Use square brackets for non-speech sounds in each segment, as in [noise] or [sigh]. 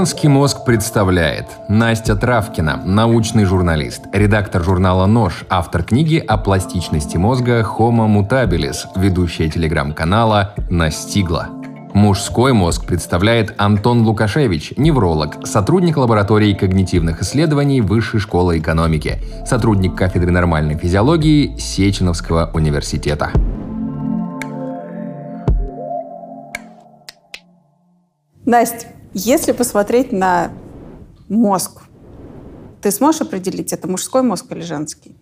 Женский мозг представляет Настя Травкина, научный журналист, редактор журнала «Нож», автор книги о пластичности мозга «Homo mutabilis», ведущая телеграм-канала «Настигла». Мужской мозг представляет Антон Лукашевич, невролог, сотрудник лаборатории когнитивных исследований Высшей школы экономики, сотрудник кафедры нормальной физиологии Сеченовского университета. Настя, если посмотреть на мозг, ты сможешь определить, это мужской мозг или женский?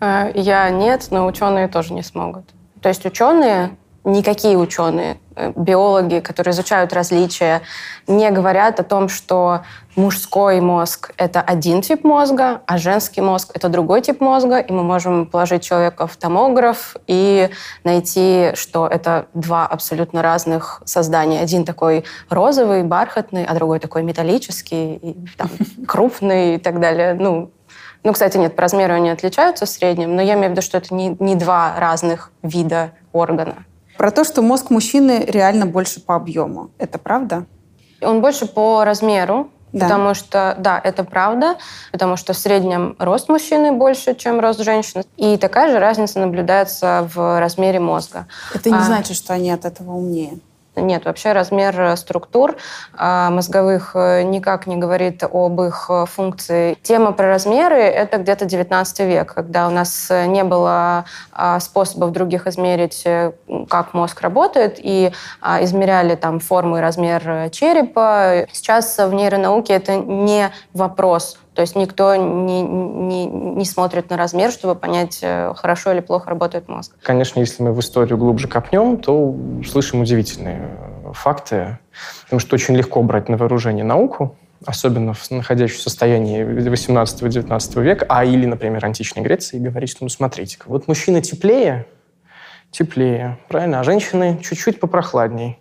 Э, я нет, но ученые тоже не смогут. То есть ученые никакие ученые, биологи, которые изучают различия, не говорят о том, что мужской мозг — это один тип мозга, а женский мозг — это другой тип мозга, и мы можем положить человека в томограф и найти, что это два абсолютно разных создания. Один такой розовый, бархатный, а другой такой металлический, и, там, [laughs] крупный и так далее. Ну, ну, кстати, нет, по размеру они отличаются в среднем, но я имею в виду, что это не, не два разных вида органа. Про то, что мозг мужчины реально больше по объему. Это правда? Он больше по размеру, да. Потому что, да, это правда, потому что в среднем рост мужчины больше, чем рост женщины. И такая же разница наблюдается в размере мозга. Это не а... значит, что они от этого умнее. Нет, вообще размер э, структур а, мозговых э, никак не говорит об их э, функции. Тема про размеры — это где-то 19 век, когда у нас не было а, способов других измерить, как мозг работает, и а, измеряли там форму и размер черепа. Сейчас в нейронауке это не вопрос то есть никто не, не, не смотрит на размер, чтобы понять, э, хорошо или плохо работает мозг. Конечно, если мы в историю глубже копнем, то слышим удивительные э, факты. Потому что очень легко брать на вооружение науку, особенно в находящемся состоянии 18-19 века, а или, например, античной Греции, и говорить, что, ну, смотрите вот мужчины теплее, теплее, правильно, а женщины чуть-чуть попрохладнее.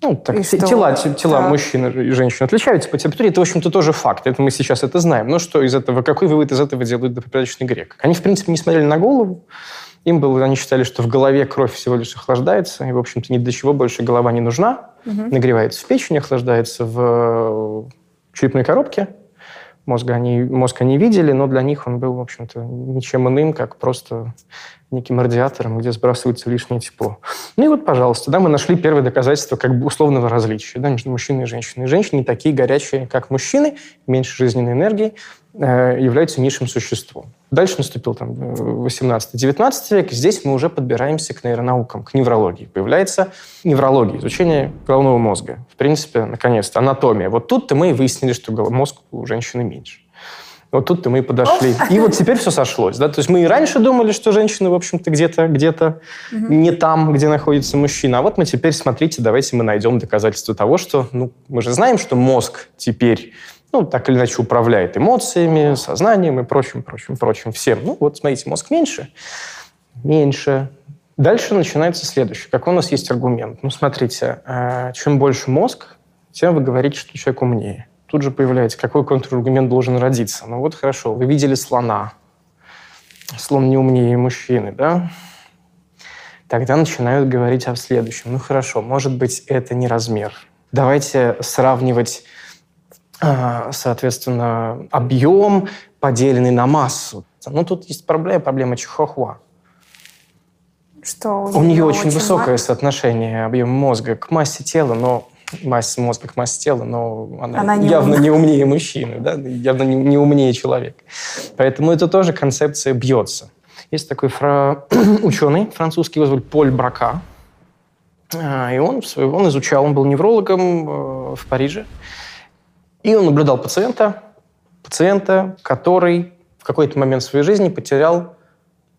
Ну, так, и тела, что? тела да. мужчин и женщин отличаются по температуре. Это, в общем-то, тоже факт. Это мы сейчас это знаем. Но что из этого, какой вывод из этого делает добропорядочный грек? Они, в принципе, не смотрели на голову. Им было, они считали, что в голове кровь всего лишь охлаждается, и, в общем-то, ни для чего больше голова не нужна. Угу. Нагревается в печени, охлаждается в э, черепной коробке. Мозга они, мозг они видели, но для них он был, в общем-то, ничем иным, как просто неким радиатором, где сбрасывается лишнее тепло. Ну и вот, пожалуйста, да, мы нашли первое доказательство как бы условного различия да, между мужчиной и женщиной. Женщины такие горячие, как мужчины, меньше жизненной энергии, являются низшим существом. Дальше наступил там 18-19 век. Здесь мы уже подбираемся к нейронаукам, к неврологии. Появляется неврология, изучение головного мозга. В принципе, наконец-то, анатомия. Вот тут-то мы и выяснили, что мозг у женщины меньше. Вот тут-то мы и подошли. И вот теперь все сошлось. Да? То есть мы и раньше думали, что женщины, в общем-то, где-то где угу. не там, где находится мужчина. А вот мы теперь, смотрите, давайте мы найдем доказательства того, что ну, мы же знаем, что мозг теперь ну, так или иначе управляет эмоциями, сознанием и прочим, прочим, прочим всем. Ну, вот, смотрите, мозг меньше, меньше. Дальше начинается следующее. Какой у нас есть аргумент? Ну, смотрите, э, чем больше мозг, тем вы говорите, что человек умнее тут же появляется, какой контраргумент должен родиться. Ну вот хорошо, вы видели слона. Слон не умнее мужчины, да? Тогда начинают говорить о следующем. Ну хорошо, может быть, это не размер. Давайте сравнивать, а, соответственно, объем, поделенный на массу. Ну тут есть проблема, проблема Чихуахуа. Что у, у нее очень, очень высокое мало? соотношение объема мозга к массе тела, но масса мозга к массе тела, но она, она не явно не умнее мужчины, да? явно не, не умнее человека. Поэтому это тоже концепция бьется. Есть такой фра... [clears throat] ученый французский, его зовут Поль Брака, а, и он, он изучал, он был неврологом э, в Париже, и он наблюдал пациента, пациента, который в какой-то момент своей жизни потерял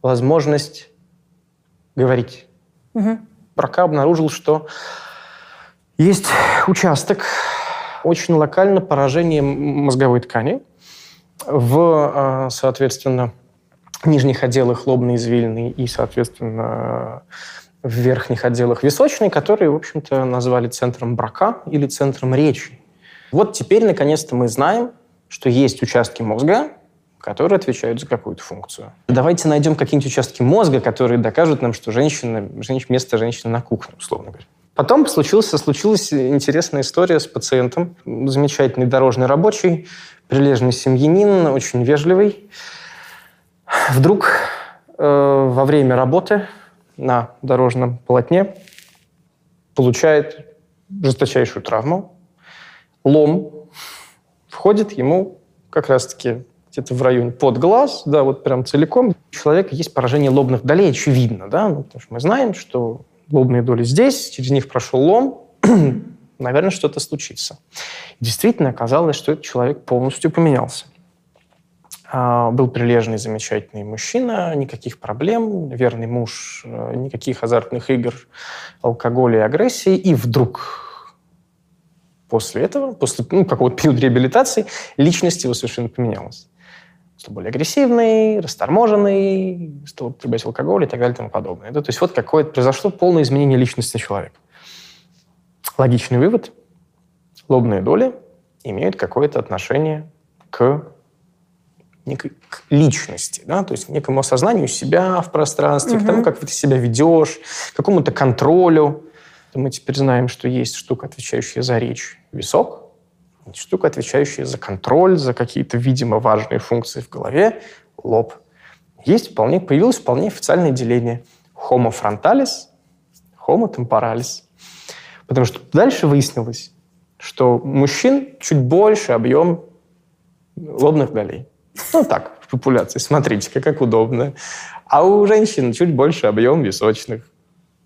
возможность говорить. Угу. Брака обнаружил, что есть участок, очень локально поражение мозговой ткани в, а, соответственно, нижних отделах лобной извилины и, соответственно, в верхних отделах височной, которые, в общем-то, назвали центром брака или центром речи. Вот теперь, наконец-то, мы знаем, что есть участки мозга, которые отвечают за какую-то функцию. Давайте найдем какие-нибудь участки мозга, которые докажут нам, что женщина, место женщины на кухне, условно говоря. Потом случился, случилась интересная история с пациентом. Замечательный дорожный рабочий, прилежный семьянин, очень вежливый. Вдруг э, во время работы на дорожном полотне получает жесточайшую травму. Лом входит ему как раз-таки где-то в районе под глаз, да, вот прям целиком. У человека есть поражение лобных долей, очевидно, да, ну, потому что мы знаем, что лобные доли здесь, через них прошел лом, [clears throat] наверное, что-то случится. Действительно оказалось, что этот человек полностью поменялся. А, был прилежный, замечательный мужчина, никаких проблем, верный муж, э, никаких азартных игр, алкоголя и агрессии. И вдруг после этого, после ну, какого-то периода реабилитации, личность его совершенно поменялась. Стал более агрессивный, расторможенный, стал употреблять алкоголь и так далее и тому подобное. то есть вот какое-то произошло полное изменение личности человека. Логичный вывод. Лобные доли имеют какое-то отношение к некой к личности, да, то есть к некому осознанию себя в пространстве, угу. к тому, как ты себя ведешь, к какому-то контролю. Мы теперь знаем, что есть штука, отвечающая за речь, висок, штука, отвечающая за контроль, за какие-то, видимо, важные функции в голове, лоб. Есть вполне, появилось вполне официальное деление homo frontalis, homo temporalis. Потому что дальше выяснилось, что мужчин чуть больше объем лобных долей. Ну так, в популяции. Смотрите, как удобно. А у женщин чуть больше объем височных.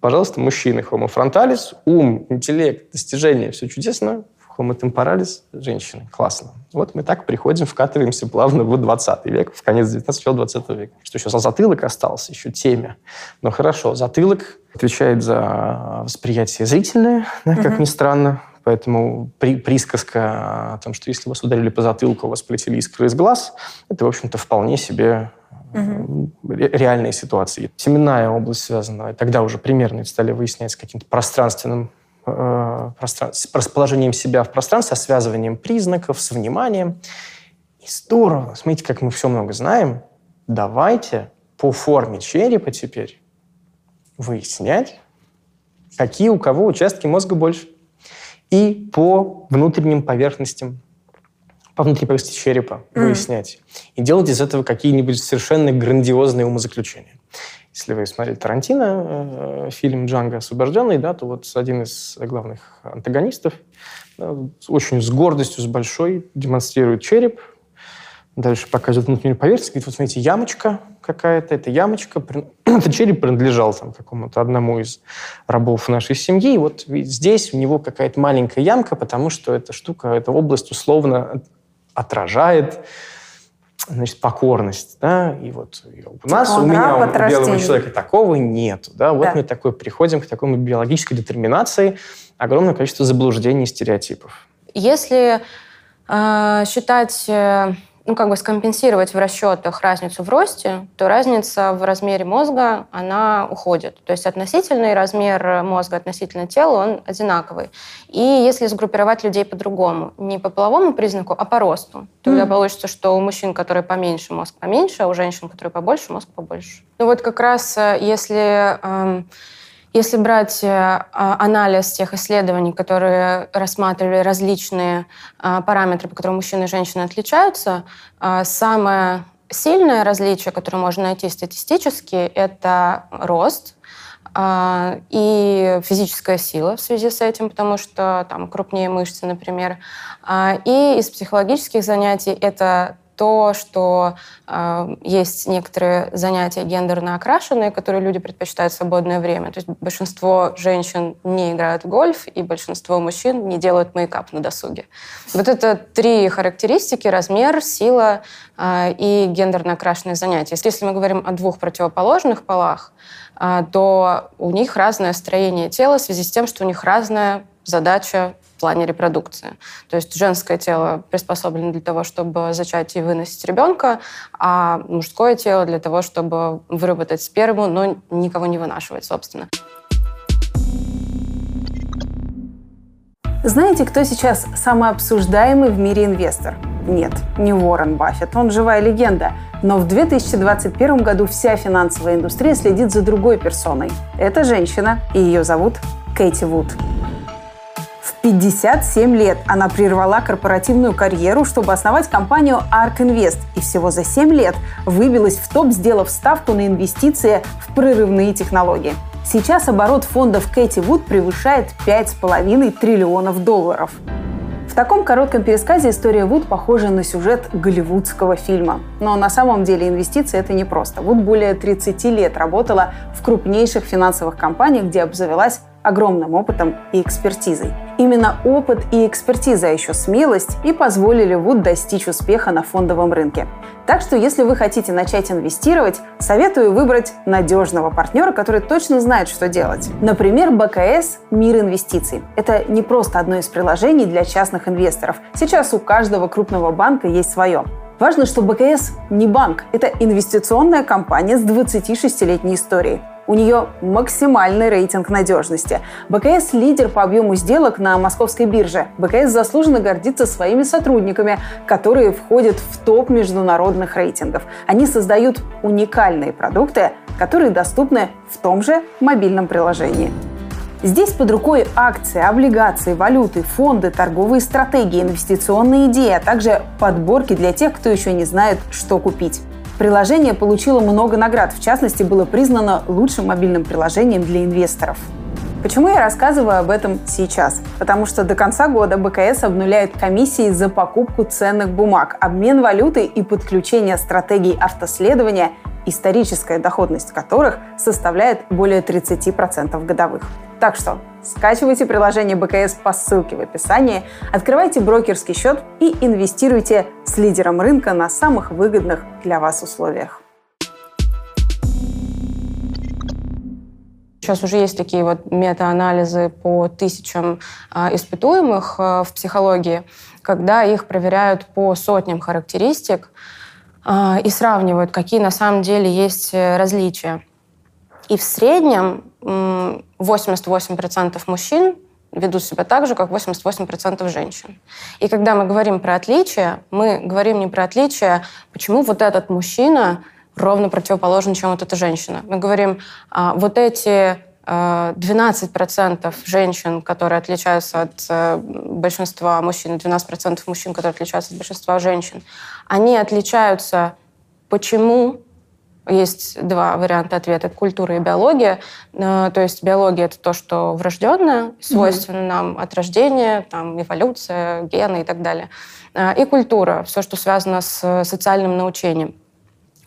Пожалуйста, мужчины homo frontalis, ум, интеллект, достижения, все чудесно. Homo temporalis – женщины. Классно. Вот мы так приходим, вкатываемся плавно в 20 век, в конец 19 начало 20 века. Что еще за затылок остался, еще теме. Но хорошо, затылок отвечает за восприятие зрительное, да, как mm-hmm. ни странно. Поэтому при, присказка о том, что если вас ударили по затылку, у вас полетели искры из глаз, это, в общем-то, вполне себе угу. реальные ситуации. Семенная область связана, тогда уже примерно стали выяснять с каким-то пространственным э, с расположением себя в пространстве, с связыванием признаков, с вниманием. И здорово. Смотрите, как мы все много знаем. Давайте по форме черепа теперь выяснять, какие у кого участки мозга больше и по внутренним поверхностям, по внутренней поверхности черепа mm. выяснять. И делать из этого какие-нибудь совершенно грандиозные умозаключения. Если вы смотрели Тарантино, э, фильм «Джанго освобожденный», да, то вот один из главных антагонистов да, очень с гордостью, с большой демонстрирует череп, Дальше показывают внутреннюю поверхность, говорит, вот смотрите, ямочка какая-то, эта ямочка, [clears throat] это череп принадлежал там, какому-то одному из рабов нашей семьи, и вот здесь у него какая-то маленькая ямка, потому что эта штука, эта область условно отражает значит, покорность, да, и вот у нас, Он у меня, у белого человека такого нет, да, вот да. мы такой приходим к такой биологической детерминации, огромное количество заблуждений и стереотипов. Если э, считать э, ну, как бы скомпенсировать в расчетах разницу в росте, то разница в размере мозга, она уходит. То есть относительный размер мозга относительно тела, он одинаковый. И если сгруппировать людей по-другому, не по половому признаку, а по росту, тогда mm. получится, что у мужчин, которые поменьше, мозг поменьше, а у женщин, которые побольше, мозг побольше. Ну вот как раз э, если... Эм, если брать э, а, анализ тех исследований, которые рассматривали различные а, параметры, по которым мужчины и женщины отличаются, а, самое сильное различие, которое можно найти статистически, это рост и физическая сила в связи с этим, потому что там крупнее мышцы, например. И из психологических занятий это то, что э, есть некоторые занятия гендерно окрашенные, которые люди предпочитают в свободное время. То есть большинство женщин не играют в гольф, и большинство мужчин не делают мейкап на досуге. Вот это три характеристики, размер, сила э, и гендерно окрашенные занятия. Если мы говорим о двух противоположных полах, э, то у них разное строение тела в связи с тем, что у них разная задача плане репродукции. То есть женское тело приспособлено для того, чтобы зачать и выносить ребенка, а мужское тело для того, чтобы выработать сперму, но никого не вынашивать, собственно. Знаете, кто сейчас самый обсуждаемый в мире инвестор? Нет, не Уоррен Баффет, он живая легенда. Но в 2021 году вся финансовая индустрия следит за другой персоной. Это женщина, и ее зовут Кэти Вуд. В 57 лет она прервала корпоративную карьеру, чтобы основать компанию Ark Invest, и всего за 7 лет выбилась в топ, сделав ставку на инвестиции в прорывные технологии. Сейчас оборот фондов Кэти Вуд превышает 5,5 триллионов долларов. В таком коротком пересказе история Вуд похожа на сюжет голливудского фильма. Но на самом деле инвестиции это не просто. Вуд более 30 лет работала в крупнейших финансовых компаниях, где обзавелась огромным опытом и экспертизой. Именно опыт и экспертиза, а еще смелость и позволили Вуд достичь успеха на фондовом рынке. Так что, если вы хотите начать инвестировать, советую выбрать надежного партнера, который точно знает, что делать. Например, БКС «Мир инвестиций». Это не просто одно из приложений для частных инвесторов. Сейчас у каждого крупного банка есть свое. Важно, что БКС не банк. Это инвестиционная компания с 26-летней историей. У нее максимальный рейтинг надежности. БКС – лидер по объему сделок на московской бирже. БКС заслуженно гордится своими сотрудниками, которые входят в топ международных рейтингов. Они создают уникальные продукты, которые доступны в том же мобильном приложении. Здесь под рукой акции, облигации, валюты, фонды, торговые стратегии, инвестиционные идеи, а также подборки для тех, кто еще не знает, что купить. Приложение получило много наград, в частности, было признано лучшим мобильным приложением для инвесторов. Почему я рассказываю об этом сейчас? Потому что до конца года БКС обнуляет комиссии за покупку ценных бумаг, обмен валютой и подключение стратегий автоследования, историческая доходность которых составляет более 30% годовых. Так что скачивайте приложение БКС по ссылке в описании, открывайте брокерский счет и инвестируйте с лидером рынка на самых выгодных для вас условиях. Сейчас уже есть такие вот мета-анализы по тысячам э, испытуемых э, в психологии, когда их проверяют по сотням характеристик и сравнивают, какие на самом деле есть э, различия. И в среднем 88% мужчин ведут себя так же, как 88% женщин. И когда мы говорим про отличия, мы говорим не про отличия, почему вот этот мужчина ровно противоположен, чем вот эта женщина. Мы говорим, а, вот эти 12% а, женщин, которые отличаются от э, большинства мужчин, 12% мужчин, которые отличаются от большинства женщин, они отличаются почему есть два варианта ответа. Культура и биология. Э, то есть биология — это то, что врожденное, свойственно mm-hmm. нам от рождения, там, эволюция, гены и так далее. Э, и культура — все, что связано с социальным научением.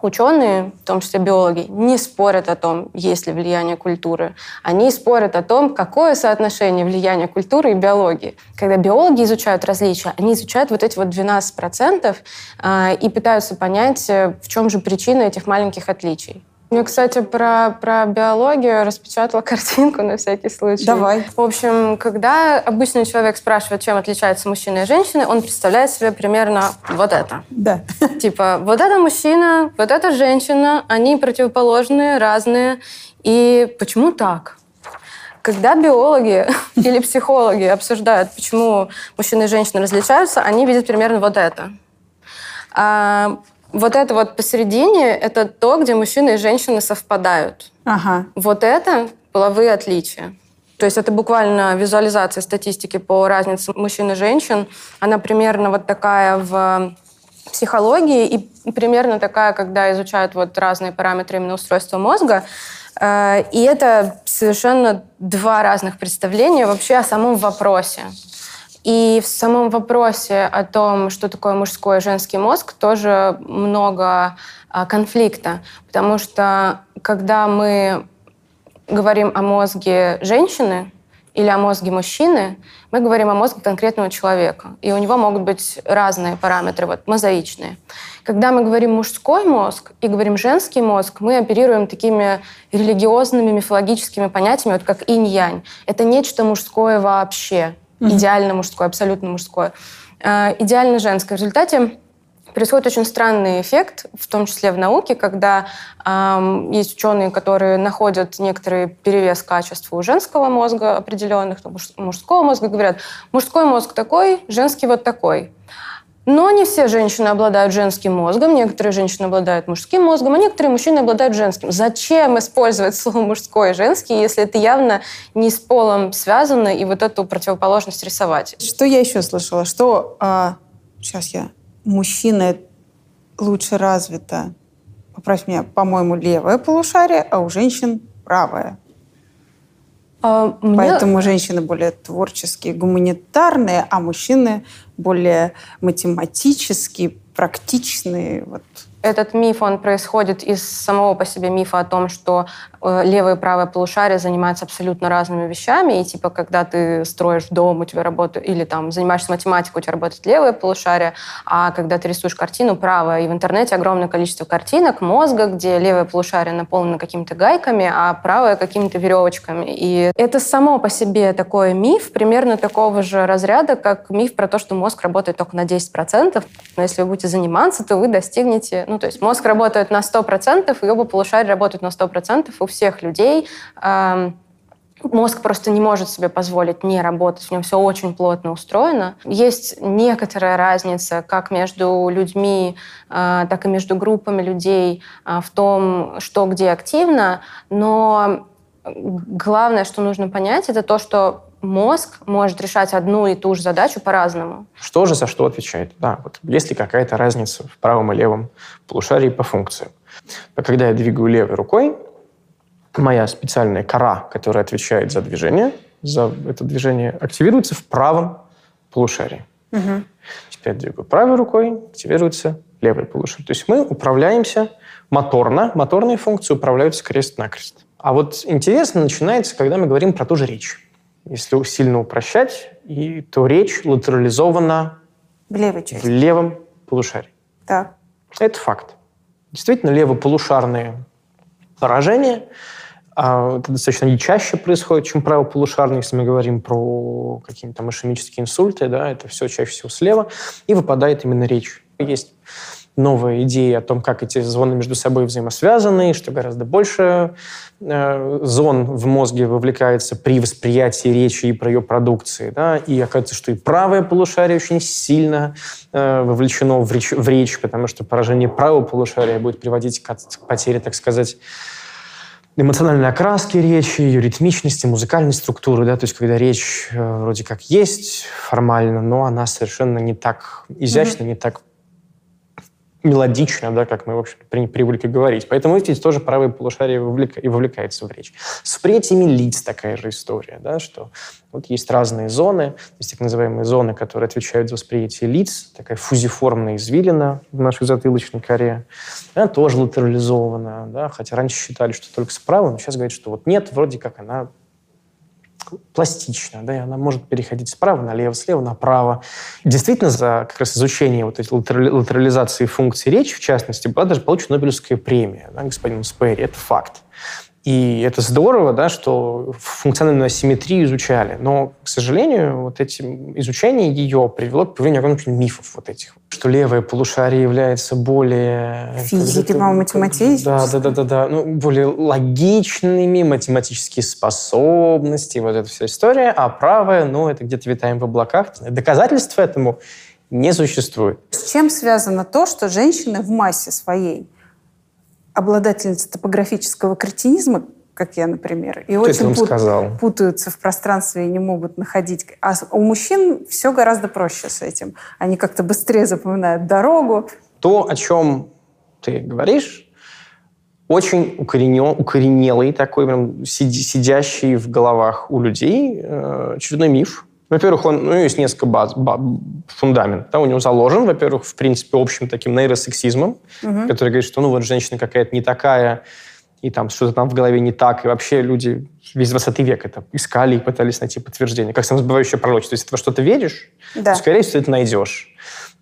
Ученые, в том числе биологи, не спорят о том, есть ли влияние культуры. Они спорят о том, какое соотношение влияния культуры и биологии. Когда биологи изучают различия, они изучают вот эти вот 12% э, и пытаются понять, э, в чем же причина этих маленьких отличий. Я, кстати, про, про биологию распечатала [laughs] картинку на всякий случай. Давай. В общем, когда обычный человек спрашивает, чем отличаются мужчины и женщины, он представляет себе примерно вот это. Да. [laughs] Типа, вот это мужчина, вот это женщина, они противоположные, разные. И почему так? Когда биологи [laughs] или психологи обсуждают, почему мужчины и женщины различаются, они видят примерно вот это. А вот это вот посередине – это то, где мужчины и женщины совпадают. Ага. Вот это половые отличия. То есть это буквально визуализация статистики по разнице мужчин и женщин. Она примерно вот такая в психологии и примерно такая, когда изучают вот разные параметры именно устройства мозга. Э, и это совершенно два разных представления вообще о самом вопросе. И в самом вопросе о том, что такое мужской и женский мозг, тоже много а, конфликта. Потому что когда мы говорим о мозге женщины или о мозге мужчины, мы говорим о мозге конкретного человека. И у него могут быть разные параметры, вот мозаичные. Когда мы говорим мужской мозг и говорим женский мозг, мы оперируем такими религиозными, мифологическими понятиями, вот как инь-янь. Это нечто мужское вообще mm-hmm. идеально мужское, абсолютно мужское, э, идеально женское. В результате происходит очень странный эффект, в том числе в науке, когда э, есть ученые, которые находят некоторый перевес качеств у женского мозга определенных, у мужского мозга, говорят, мужской мозг такой, женский вот такой. Но не все женщины обладают женским мозгом, некоторые женщины обладают мужским мозгом, а некоторые мужчины обладают женским. Зачем использовать слово мужской и женский, если это явно не с полом связано, и вот эту противоположность рисовать? Что я еще слышала? Что, а, сейчас я, мужчина лучше развито, поправь меня, по-моему, левое полушарие, а у женщин правое. А, мне... Поэтому женщины более творческие, гуманитарные, а мужчины более математические, практичные. Вот. Этот миф, он происходит из самого по себе мифа о том, что э, левое и правое полушарие занимаются абсолютно разными вещами, и типа, когда ты строишь дом, у тебя работает, или там занимаешься математикой, у тебя работает левое полушарие, а когда ты рисуешь картину, правое. И в интернете огромное количество картинок мозга, где левое полушарие наполнено какими-то гайками, а правое какими-то веревочками. И это само по себе такой миф, примерно такого же разряда, как миф про то, что мозг работает только на 10%. Но если вы будете заниматься, то вы достигнете, ну, ну, то есть мозг работает на 100%, и оба полушария работают на 100%. У всех людей мозг просто не может себе позволить не работать, в нем все очень плотно устроено. Есть некоторая разница как между людьми, э, так и между группами людей э, в том, что где активно, но главное, что нужно понять, это то, что мозг может решать одну и ту же задачу по-разному. Что же за что отвечает? Да, вот есть ли какая-то разница в правом и левом полушарии по функциям? Когда я двигаю левой рукой, моя специальная кора, которая отвечает за движение, за это движение, активируется в правом полушарии. Угу. Теперь я двигаю правой рукой, активируется левый полушарие. То есть мы управляемся моторно, моторные функции управляются крест-накрест. А вот интересно начинается, когда мы говорим про ту же речь если сильно упрощать, и, то речь латерализована в левой части. В левом полушарии. Так. Это факт. Действительно, левополушарные поражения а, это достаточно чаще происходит, чем правополушарные, если мы говорим про какие-то там ишемические инсульты, да, это все чаще всего слева, и выпадает именно речь. Есть новая идея о том, как эти зоны между собой взаимосвязаны, что гораздо больше э, зон в мозге вовлекается при восприятии речи и про ее продукции. Да? И оказывается, что и правое полушарие очень сильно э, вовлечено в речь, в речь, потому что поражение правого полушария будет приводить к, к потере, так сказать, эмоциональной окраски речи, ее ритмичности, музыкальной структуры, да, то есть когда речь э, вроде как есть формально, но она совершенно не так изящна, mm-hmm. не так мелодично, да, как мы, в общем при, привыкли говорить. Поэтому здесь тоже правое полушарие вовлека, и вовлекается в речь. С впредьями лиц такая же история, да, что вот есть разные зоны, есть так называемые зоны, которые отвечают за восприятие лиц, такая фузиформная извилина в нашей затылочной коре, она тоже латерализована, да, хотя раньше считали, что только справа, но сейчас говорят, что вот нет, вроде как она пластично, да, и она может переходить справа налево, слева направо. Действительно, за как раз изучение вот этой латерализации функций речи, в частности, была даже получена Нобелевская премия да, господину Сперри. Это факт. И это здорово, да, что функциональную асимметрию изучали. Но, к сожалению, вот этим изучение ее привело к появлению огромного мифов вот этих. Что левое полушарие является более... Физики, по-моему, математически. Да, да, да, да, да. Ну, более логичными, математические способности, вот эта вся история. А правое, ну, это где-то витаем в облаках. Доказательств этому не существует. С чем связано то, что женщины в массе своей обладательницы топографического кретинизма, как я, например, и Кто очень пут, сказал? путаются в пространстве и не могут находить. А у мужчин все гораздо проще с этим. Они как-то быстрее запоминают дорогу. То, о чем ты говоришь, очень укоренен, укоренелый такой, прям сидящий в головах у людей э, очередной миф, во-первых, он, ну, есть несколько баз, баз фундамент. Да, у него заложен, во-первых, в принципе, общим таким нейросексизмом, угу. который говорит, что, ну, вот женщина какая-то не такая, и там что-то там в голове не так, и вообще люди весь 20 век это искали и пытались найти подтверждение. Как самосбывающее пророчество. Если ты во что-то веришь, да. то, скорее всего, это найдешь.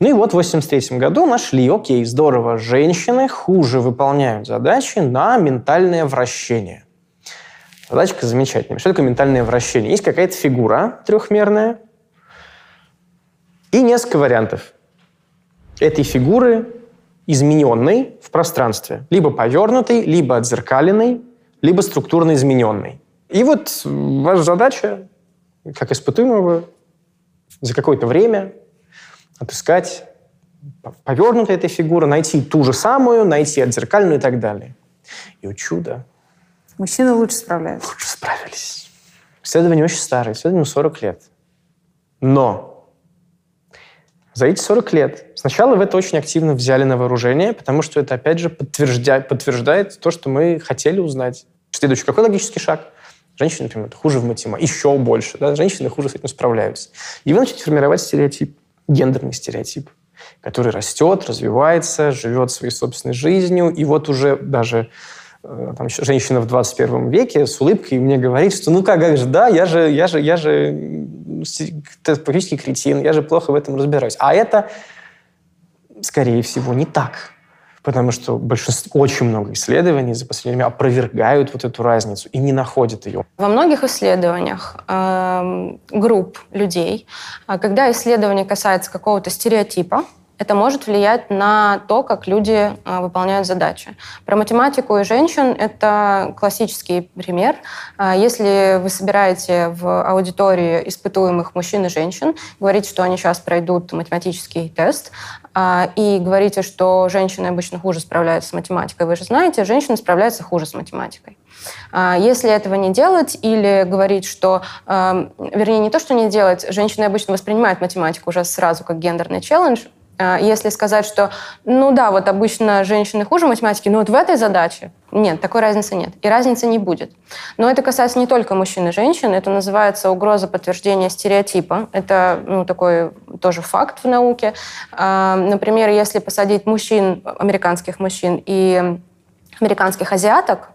Ну и вот в 83 году нашли, окей, здорово, женщины хуже выполняют задачи на ментальное вращение. Задачка замечательная. Что такое ментальное вращение? Есть какая-то фигура трехмерная и несколько вариантов этой фигуры, измененной в пространстве. Либо повернутой, либо отзеркаленной, либо структурно измененной. И вот ваша задача, как испытуемого, за какое-то время отыскать повернутая эта фигура, найти ту же самую, найти отзеркальную и так далее. И вот чудо. Мужчины лучше справляются. Лучше справились. Исследование очень старое, исследованию 40 лет. Но за эти 40 лет сначала в это очень активно взяли на вооружение, потому что это, опять же, подтверждает, подтверждает то, что мы хотели узнать. Следующий, какой логический шаг? Женщины, например, хуже в математике, еще больше. Да? Женщины хуже с этим справляются. И вы начнете формировать стереотип, гендерный стереотип, который растет, развивается, живет своей собственной жизнью. И вот уже даже там, женщина в 21 веке с улыбкой мне говорит, что ну как, как же, да, я же, я же, я же практически кретин, я же плохо в этом разбираюсь. А это, скорее всего, не так потому что большинство, очень много исследований за последнее время опровергают вот эту разницу и не находят ее. Во многих исследованиях э, групп людей, а когда исследование касается какого-то стереотипа, это может влиять на то, как люди а, выполняют задачи. Про математику и женщин это классический пример. А, если вы собираете в аудитории испытуемых мужчин и женщин, говорите, что они сейчас пройдут математический тест, а, и говорите, что женщины обычно хуже справляются с математикой, вы же знаете, женщины справляются хуже с математикой. Если этого не делать или говорить, что, вернее, не то, что не делать, женщины обычно воспринимают математику уже сразу как гендерный челлендж, если сказать, что, ну да, вот обычно женщины хуже математики, но вот в этой задаче нет, такой разницы нет. И разницы не будет. Но это касается не только мужчин и женщин, это называется угроза подтверждения стереотипа. Это ну, такой тоже факт в науке. А, например, если посадить мужчин, американских мужчин и американских азиаток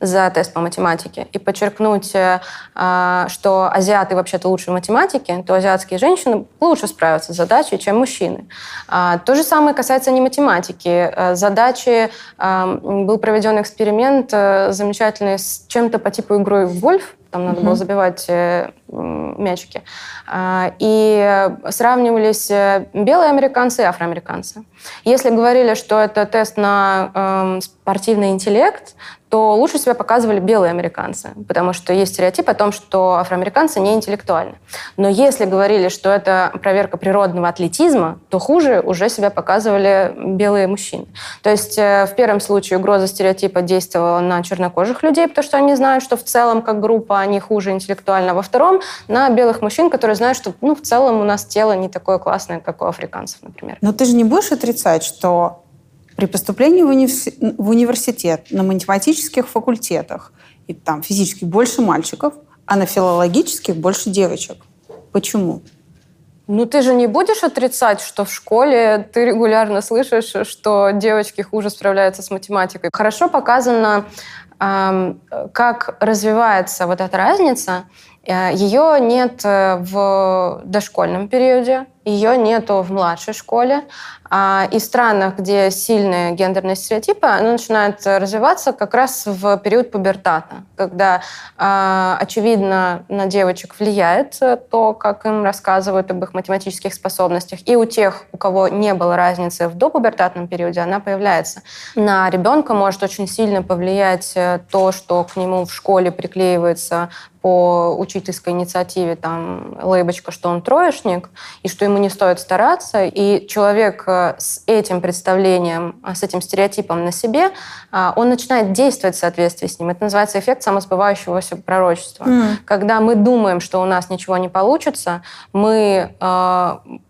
за тест по математике и подчеркнуть, э, а, что азиаты вообще-то лучше в математике, то азиатские женщины лучше справятся с задачей, чем мужчины. А, то же самое касается не математики. Э, задачи, был проведен эксперимент э, замечательный с чем-то по типу игры в гольф, там надо было забивать мячики. А, и сравнивались белые американцы и афроамериканцы. Если говорили, что это тест на эм, спортивный интеллект, то лучше себя показывали белые американцы, потому что есть стереотип о том, что афроамериканцы не интеллектуальны. Но если говорили, что это проверка природного атлетизма, то хуже уже себя показывали белые мужчины. То есть э, в первом случае угроза стереотипа действовала на чернокожих людей, потому что они знают, что в целом как группа они хуже интеллектуально. Во втором на белых мужчин, которые знают, что ну, в целом у нас тело не такое классное, как у африканцев, например. Но ты же не будешь отрицать, что при поступлении в, универси... в университет на математических факультетах и там физически больше мальчиков, а на филологических больше девочек. Почему? Ну, ты же не будешь отрицать, что в школе ты регулярно слышишь, что девочки хуже справляются с математикой. Хорошо показано, как развивается вот эта разница. Э, Ее нет э, в дошкольном периоде, ее нету в младшей школе. А, и в странах, где сильные гендерные стереотипы, она начинает развиваться как раз в период пубертата, когда, а, очевидно, на девочек влияет то, как им рассказывают об их математических способностях. И у тех, у кого не было разницы в допубертатном периоде, она появляется. На ребенка может очень сильно повлиять э, то, что к нему в школе приклеивается по учительской инициативе там лейбочка, что он троечник, и что ему не стоит стараться. И человек э, с этим представлением, а, с этим стереотипом на себе, а, он начинает действовать в соответствии с ним. Это называется эффект самосбывающегося пророчества. Mm. Когда мы думаем, что у нас ничего не получится, мы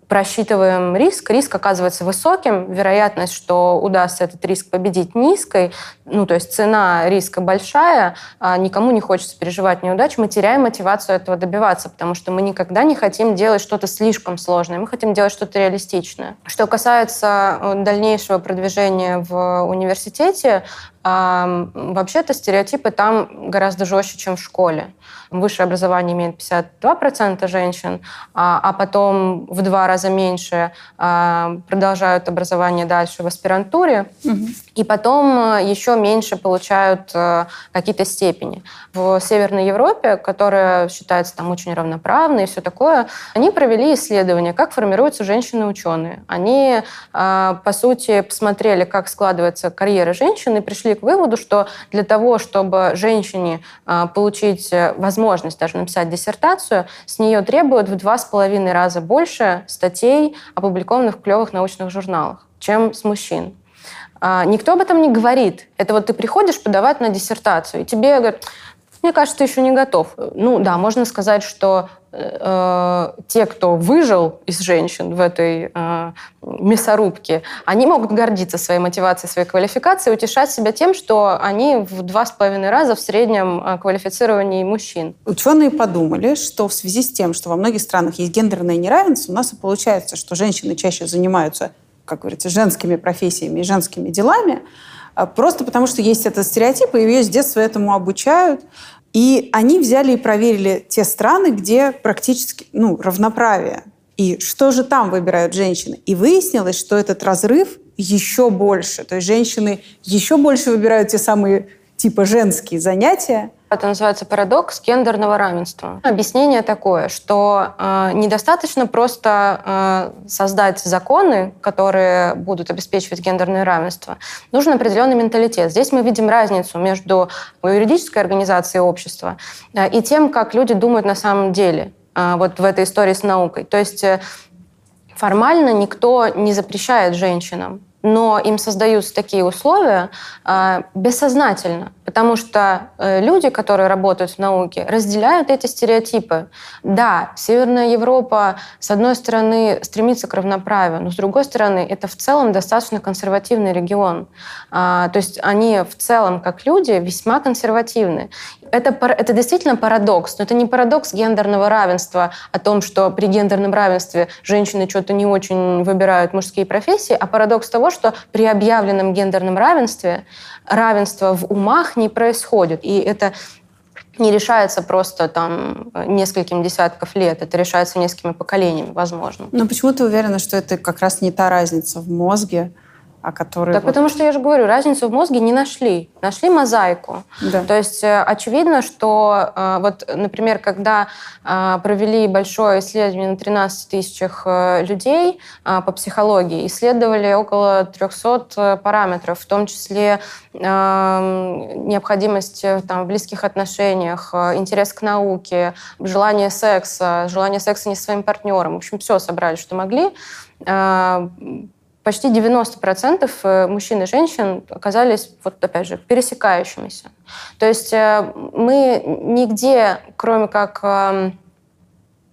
просчитываем риск, риск оказывается высоким, вероятность, что удастся этот риск победить низкой, ну, то есть цена риска большая, а никому не хочется переживать неудачу, мы теряем мотивацию этого добиваться, потому что мы никогда не хотим делать что-то слишком сложное, мы хотим делать что-то реалистичное. Что касается э, дальнейшего продвижения в университете, вообще-то стереотипы там гораздо жестче, чем в школе. Высшее образование имеет 52% женщин, а, а потом в два раза меньше а, продолжают образование дальше в аспирантуре, угу. и потом э, еще меньше получают а, какие-то степени. В Северной Европе, которая считается там очень равноправной и все такое, они провели исследование, как формируются женщины-ученые. Они, а, по сути, посмотрели, как складывается карьера женщины, и пришли пришли к выводу, что для того, чтобы женщине а, получить э, возможность даже написать диссертацию, с нее требуют в два с половиной раза больше статей, опубликованных в клевых научных журналах, чем с мужчин. А, никто об этом не говорит. Это вот ты приходишь подавать на диссертацию, и тебе говорят, мне кажется, еще не готов. Ну да, можно сказать, что э, те, кто выжил из женщин в этой э, мясорубке, они могут гордиться своей мотивацией, своей квалификацией, утешать себя тем, что они в два с половиной раза в среднем э, квалифицированнее мужчин. Ученые подумали, что в связи с тем, что во многих странах есть гендерное неравенство, у нас и получается, что женщины чаще занимаются, как говорится, женскими профессиями и женскими делами, а просто потому что есть этот стереотип, и ее с детства этому обучают. И они взяли и проверили те страны, где практически ну, равноправие. И что же там выбирают женщины? И выяснилось, что этот разрыв еще больше. То есть женщины еще больше выбирают те самые типа женские занятия, это называется парадокс гендерного равенства. Объяснение такое, что э, недостаточно просто э, создать законы, которые будут обеспечивать гендерное равенство. Нужен определенный менталитет. Здесь мы видим разницу между юридической организацией общества э, и тем, как люди думают на самом деле э, вот в этой истории с наукой. То есть э, формально никто не запрещает женщинам но им создаются такие условия э, бессознательно, потому что э, люди, которые работают в науке, разделяют эти стереотипы. Да, Северная Европа, с одной стороны, стремится к равноправию, но с другой стороны, это в целом достаточно консервативный регион. Э, то есть они в целом, как люди, весьма консервативны это, это действительно парадокс, но это не парадокс гендерного равенства о том, что при гендерном равенстве женщины что-то не очень выбирают мужские профессии, а парадокс того, что при объявленном гендерном равенстве равенство в умах не происходит. И это не решается просто там нескольким десятков лет, это решается несколькими поколениями, возможно. Но почему ты уверена, что это как раз не та разница в мозге, а которые... Так вот... потому что, я же говорю, разницу в мозге не нашли. Нашли мозаику. Да. То есть э, очевидно, что э, вот, например, когда э, провели большое исследование на 13 тысячах людей по психологии, исследовали около 300 параметров, в том числе необходимость там, в близких отношениях, интерес к науке, желание секса, желание секса не со своим партнером. В общем, все собрали, что могли почти 90% э, мужчин и женщин оказались, вот опять же, пересекающимися. То есть э, мы нигде, кроме как эм,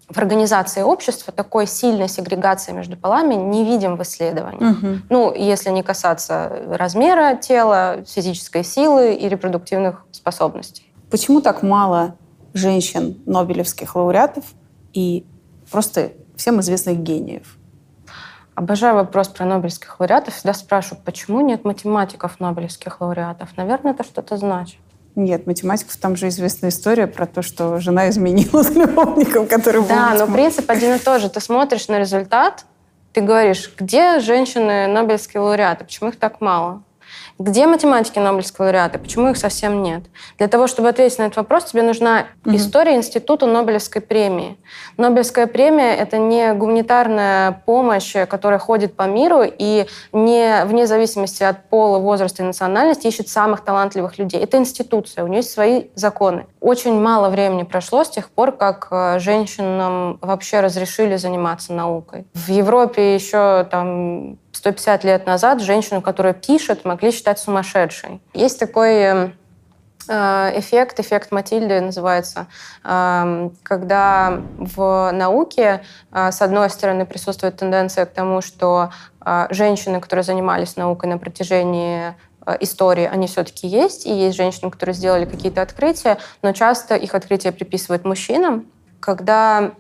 в организации общества такой сильной сегрегации между полами не видим в исследованиях. Угу. Ну, если не касаться размера тела, физической силы и репродуктивных способностей. Почему так мало женщин Нобелевских лауреатов и просто всем известных гениев? Обожаю вопрос про Нобелевских лауреатов. Всегда спрашиваю, почему нет математиков Нобелевских лауреатов? Наверное, это что-то значит. Нет, математиков там же известная история про то, что жена изменила с [laughs] любовником, который Да, но принцип один и тот же. Ты смотришь на результат, ты говоришь, где женщины Нобелевские лауреаты, почему их так мало? Где математики Нобелевского лауреата? Почему их совсем нет? Для того, чтобы ответить на этот вопрос, тебе нужна mm-hmm. история Института Нобелевской премии. Нобелевская премия — это не гуманитарная помощь, которая ходит по миру и не вне зависимости от пола, возраста и национальности ищет самых талантливых людей. Это институция, у нее есть свои законы. Очень мало времени прошло с тех пор, как э, женщинам вообще разрешили заниматься наукой. В Европе еще там 150 лет назад женщину, которая пишет, могли считать сумасшедшей. Есть такой эм, э, эффект, эффект Матильды называется, эм, когда в науке, э, с одной стороны, присутствует тенденция к тому, что э, женщины, которые занимались наукой на протяжении истории, они все-таки есть, и есть женщины, которые сделали какие-то открытия, но часто их открытия приписывают мужчинам. Когда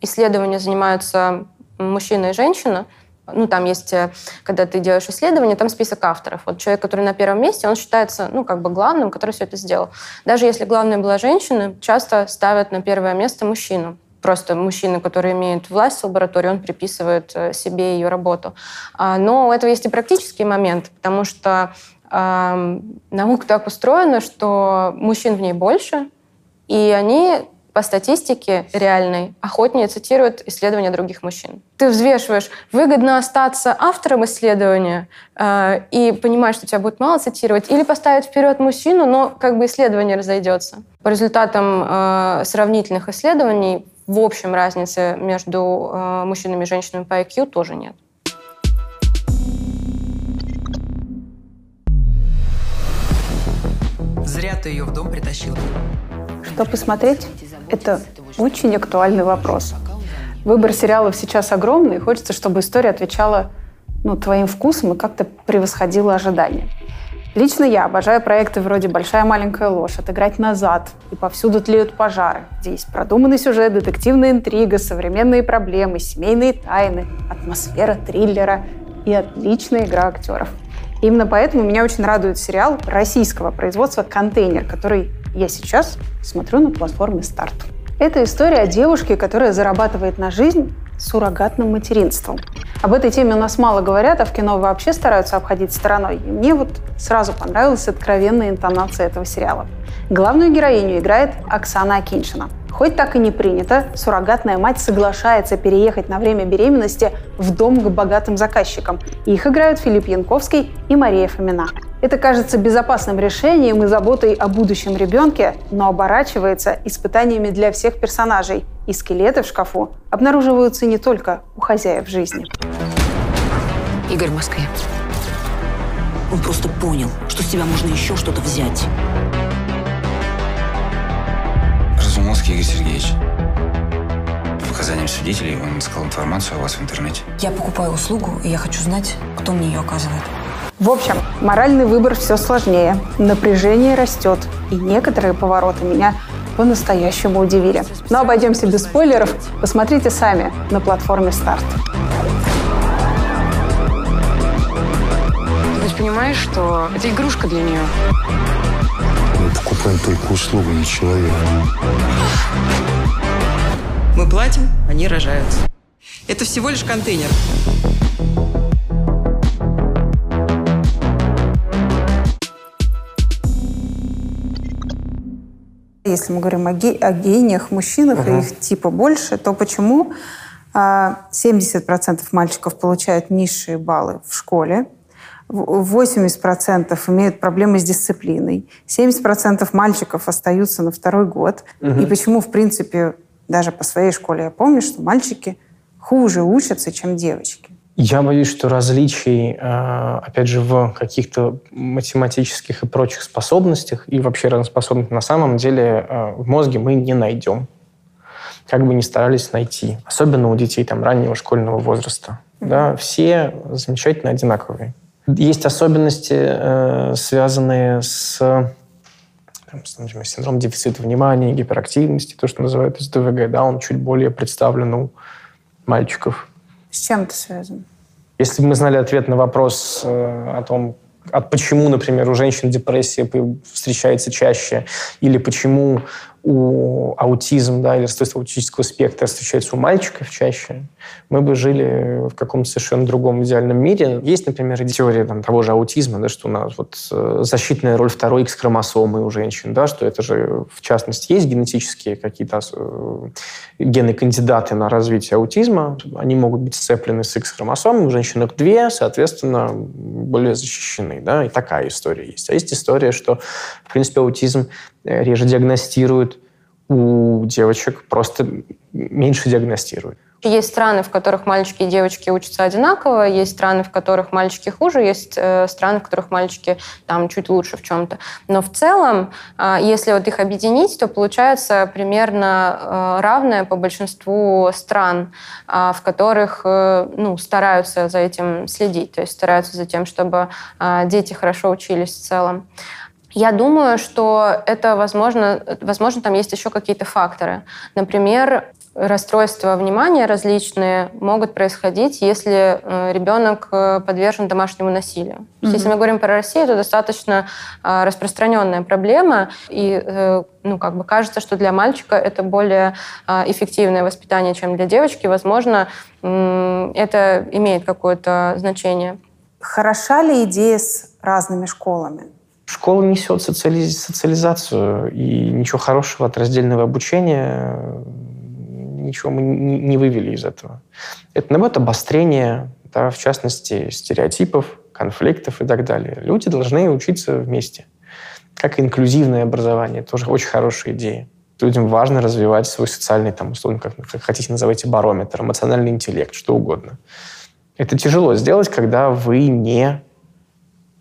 исследования занимаются мужчина и женщина, ну, там есть, э, когда ты делаешь исследование, там список авторов. Вот человек, который на первом месте, он считается, ну, как бы главным, который все это сделал. Даже если главной была женщина, часто ставят на первое место мужчину. Просто мужчина, который имеет власть в лаборатории, он приписывает э, себе ее работу. А, но у этого есть и практический момент, потому что наука так устроена, что мужчин в ней больше, и они по статистике реальной охотнее цитируют исследования других мужчин. Ты взвешиваешь, выгодно остаться автором исследования э, и понимаешь, что тебя будет мало цитировать, или поставить вперед мужчину, но как бы исследование разойдется. По результатам э, сравнительных исследований в общем разницы между э, мужчинами и женщинами по IQ тоже нет. Зря ты ее в дом притащил. Что посмотреть? Это очень актуальный вопрос. Выбор сериалов сейчас огромный, хочется, чтобы история отвечала ну, твоим вкусом и как-то превосходила ожидания. Лично я обожаю проекты вроде «Большая маленькая ложь», «Отыграть назад» и «Повсюду тлеют пожары», где есть продуманный сюжет, детективная интрига, современные проблемы, семейные тайны, атмосфера триллера и отличная игра актеров – Именно поэтому меня очень радует сериал российского производства «Контейнер», который я сейчас смотрю на платформе «Старт». Это история о девушке, которая зарабатывает на жизнь суррогатным материнством. Об этой теме у нас мало говорят, а в кино вообще стараются обходить стороной. И мне вот сразу понравилась откровенная интонация этого сериала. Главную героиню играет Оксана Акиншина. Хоть так и не принято, суррогатная мать соглашается переехать на время беременности в дом к богатым заказчикам. Их играют Филипп Янковский и Мария Фомина. Это кажется безопасным решением и заботой о будущем ребенке, но оборачивается испытаниями для всех персонажей. И скелеты в шкафу обнаруживаются не только у хозяев жизни. Игорь в Москве. Он просто понял, что с тебя можно еще что-то взять. Игорь Сергеевич. По показаниям свидетелей он искал информацию о вас в интернете. Я покупаю услугу, и я хочу знать, кто мне ее оказывает. В общем, моральный выбор все сложнее, напряжение растет, и некоторые повороты меня по-настоящему удивили. Но обойдемся без спойлеров. Посмотрите сами на платформе «Старт». Ты ведь понимаешь, что это игрушка для нее? Мы покупаем только услугу, не человека. Мы платим, они рожаются. Это всего лишь контейнер. Если мы говорим о, ге- о гениях, мужчинах, Угу. и их типа больше, то почему а, 70% мальчиков получают низшие баллы в школе, 80% имеют проблемы с дисциплиной, 70% мальчиков остаются на второй год. Мгм. И почему, в принципе, даже по своей школе я помню, что мальчики хуже учатся, чем девочки. Я боюсь, что различий, э, опять же, в каких-то математических и прочих способностях и вообще разных на самом деле э, в мозге мы не найдем. Как бы ни старались найти. Особенно у детей там, раннего школьного возраста. Да, все замечательно одинаковые. Есть особенности, э, связанные с например, синдромом дефицита внимания, гиперактивности, то, что называют СДВГ, да, он чуть более представлен у мальчиков. С чем это связано? Если бы мы знали ответ на вопрос э, о том, а почему, например, у женщин депрессия встречается чаще, или почему у аутизм, да, или расстройство аутического спектра встречается у мальчиков чаще, мы бы жили в каком-то совершенно другом идеальном мире. Есть, например, теория там, того же аутизма, да, что у нас вот э, защитная роль второй X-хромосомы у женщин, да, что это же, в частности, есть генетические какие-то э, гены-кандидаты на развитие аутизма. Они могут быть сцеплены с X-хромосомой, у женщин их две, соответственно, более защищены. Да? И такая история есть. А есть история, что, в принципе, аутизм реже диагностируют у девочек, просто меньше диагностируют. Есть страны, в которых мальчики и девочки учатся одинаково, есть страны, в которых мальчики хуже, есть э, страны, в которых мальчики там чуть лучше в чем-то. Но в целом, э, если вот их объединить, то получается примерно э, равное по большинству стран, э, в которых э, ну, стараются за этим следить, то есть стараются за тем, чтобы э, дети хорошо учились в целом. Я думаю, что это возможно, возможно, там есть еще какие-то факторы. Например, расстройства внимания различные могут происходить, если э, ребенок э, подвержен домашнему насилию. Есть, Если мы говорим про Россию, это достаточно э, распространенная проблема, и э, ну, как бы кажется, что для мальчика это более э, эффективное воспитание, чем для девочки. Возможно, это имеет какое-то значение. Хороша ли идея с разными школами? Школа несет социали- социализацию, и ничего хорошего от раздельного обучения ничего мы не, вывели из этого. Это, наоборот, обострение, да, в частности, стереотипов, конфликтов и так далее. Люди должны учиться вместе. Как инклюзивное образование, тоже очень хорошая идея. Людям важно развивать свой социальный, там, условно, как, как хотите называйте, барометр, эмоциональный интеллект, что угодно. Это тяжело сделать, когда вы не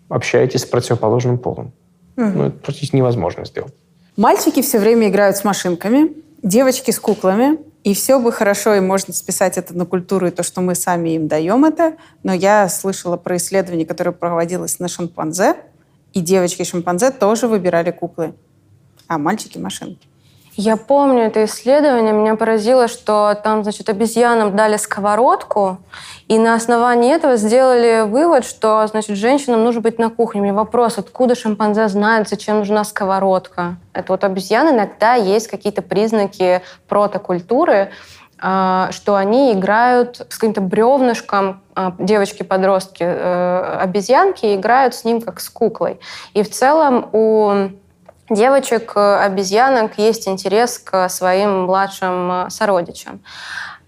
общаетесь с противоположным полом. Mm. Ну, это практически невозможно сделать. Мальчики все время играют с машинками, девочки с куклами, и все бы хорошо, и можно списать это на культуру и то, что мы сами им даем это. Но я слышала про исследование, которое проводилось на шимпанзе, и девочки-шимпанзе тоже выбирали куклы, а мальчики – машинки. Я помню это исследование, меня поразило, что там, значит, обезьянам дали сковородку, и на основании этого сделали вывод, что, значит, женщинам нужно быть на кухне. Мне вопрос, откуда шимпанзе знает, зачем нужна сковородка? Это вот обезьяны иногда есть какие-то признаки протокультуры, а, что они играют с каким-то бревнышком, а, девочки-подростки, э, обезьянки, играют с ним как с куклой. И в целом у девочек, э, обезьянок есть интерес к своим младшим э, сородичам.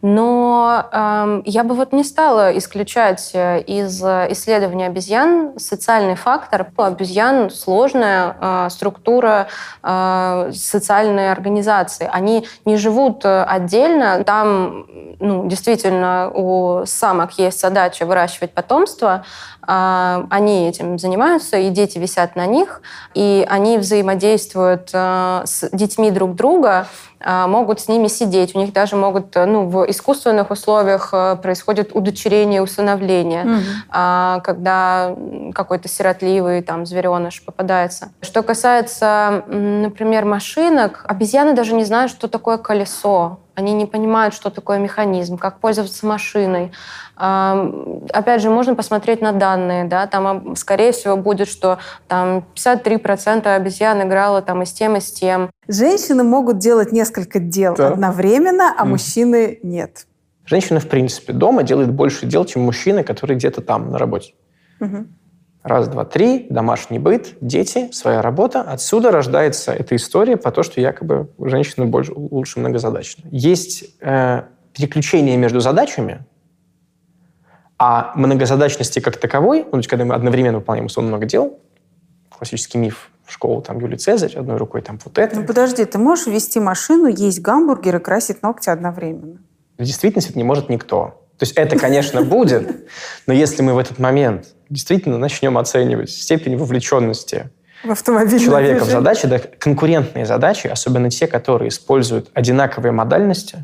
Но э, я бы вот не стала исключать э, из исследования обезьян социальный фактор. У обезьян сложная э, структура э, социальной организации. Они не живут отдельно. Там ну, действительно у самок есть задача выращивать потомство. Э, они этим занимаются, и дети висят на них, и они взаимодействуют э, с детьми друг друга а, могут с ними сидеть. У них даже могут, э, ну, в искусственных условиях э, происходит удочерение, усыновление, угу. когда какой-то сиротливый там звереныш попадается. Что касается, например, машинок, обезьяны даже не знают, что такое колесо. Они не понимают, что такое механизм, как пользоваться машиной. Опять же, можно посмотреть на данные. Да? Там, скорее всего, будет, что там 53% обезьян играло там, и с тем, и с тем. Женщины могут делать несколько дел да. одновременно, а mm. мужчины нет. Женщина, в принципе, дома делает больше дел, чем мужчины, которые где-то там, на работе. Угу. Раз, два, три, домашний быт, дети, своя работа. Отсюда рождается эта история про то, что якобы женщины больше, лучше многозадачны. Есть э, переключение между задачами, а многозадачности как таковой, ну, то есть когда мы одновременно выполняем условно много дел, классический миф в школу, там, Юлий Цезарь, одной рукой там вот это. Ну, подожди, ты можешь вести машину, есть гамбургер и красить ногти одновременно? В действительности это не может никто. То есть это, конечно, будет, но если мы в этот момент действительно начнем оценивать степень вовлеченности в человека в задачи, да, конкурентные задачи, особенно те, которые используют одинаковые модальности,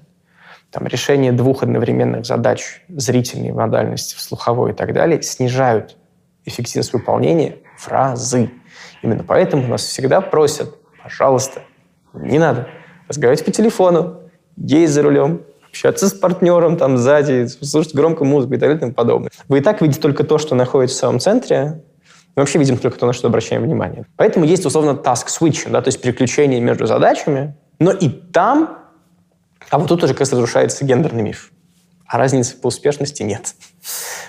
там, решение двух одновременных задач, зрительной модальности, слуховой и так далее, снижают эффективность выполнения в разы. Именно поэтому нас всегда просят, пожалуйста, не надо разговаривать по телефону, есть за рулем, общаться с партнером там сзади, слушать громко музыку и так далее и тому подобное. Вы и так видите только то, что находится в самом центре, мы вообще видим только то, на что обращаем внимание. Поэтому есть, условно, task switch, да, то есть переключение между задачами, но и там, а вот тут уже как раз разрушается гендерный миф. А разницы по успешности нет.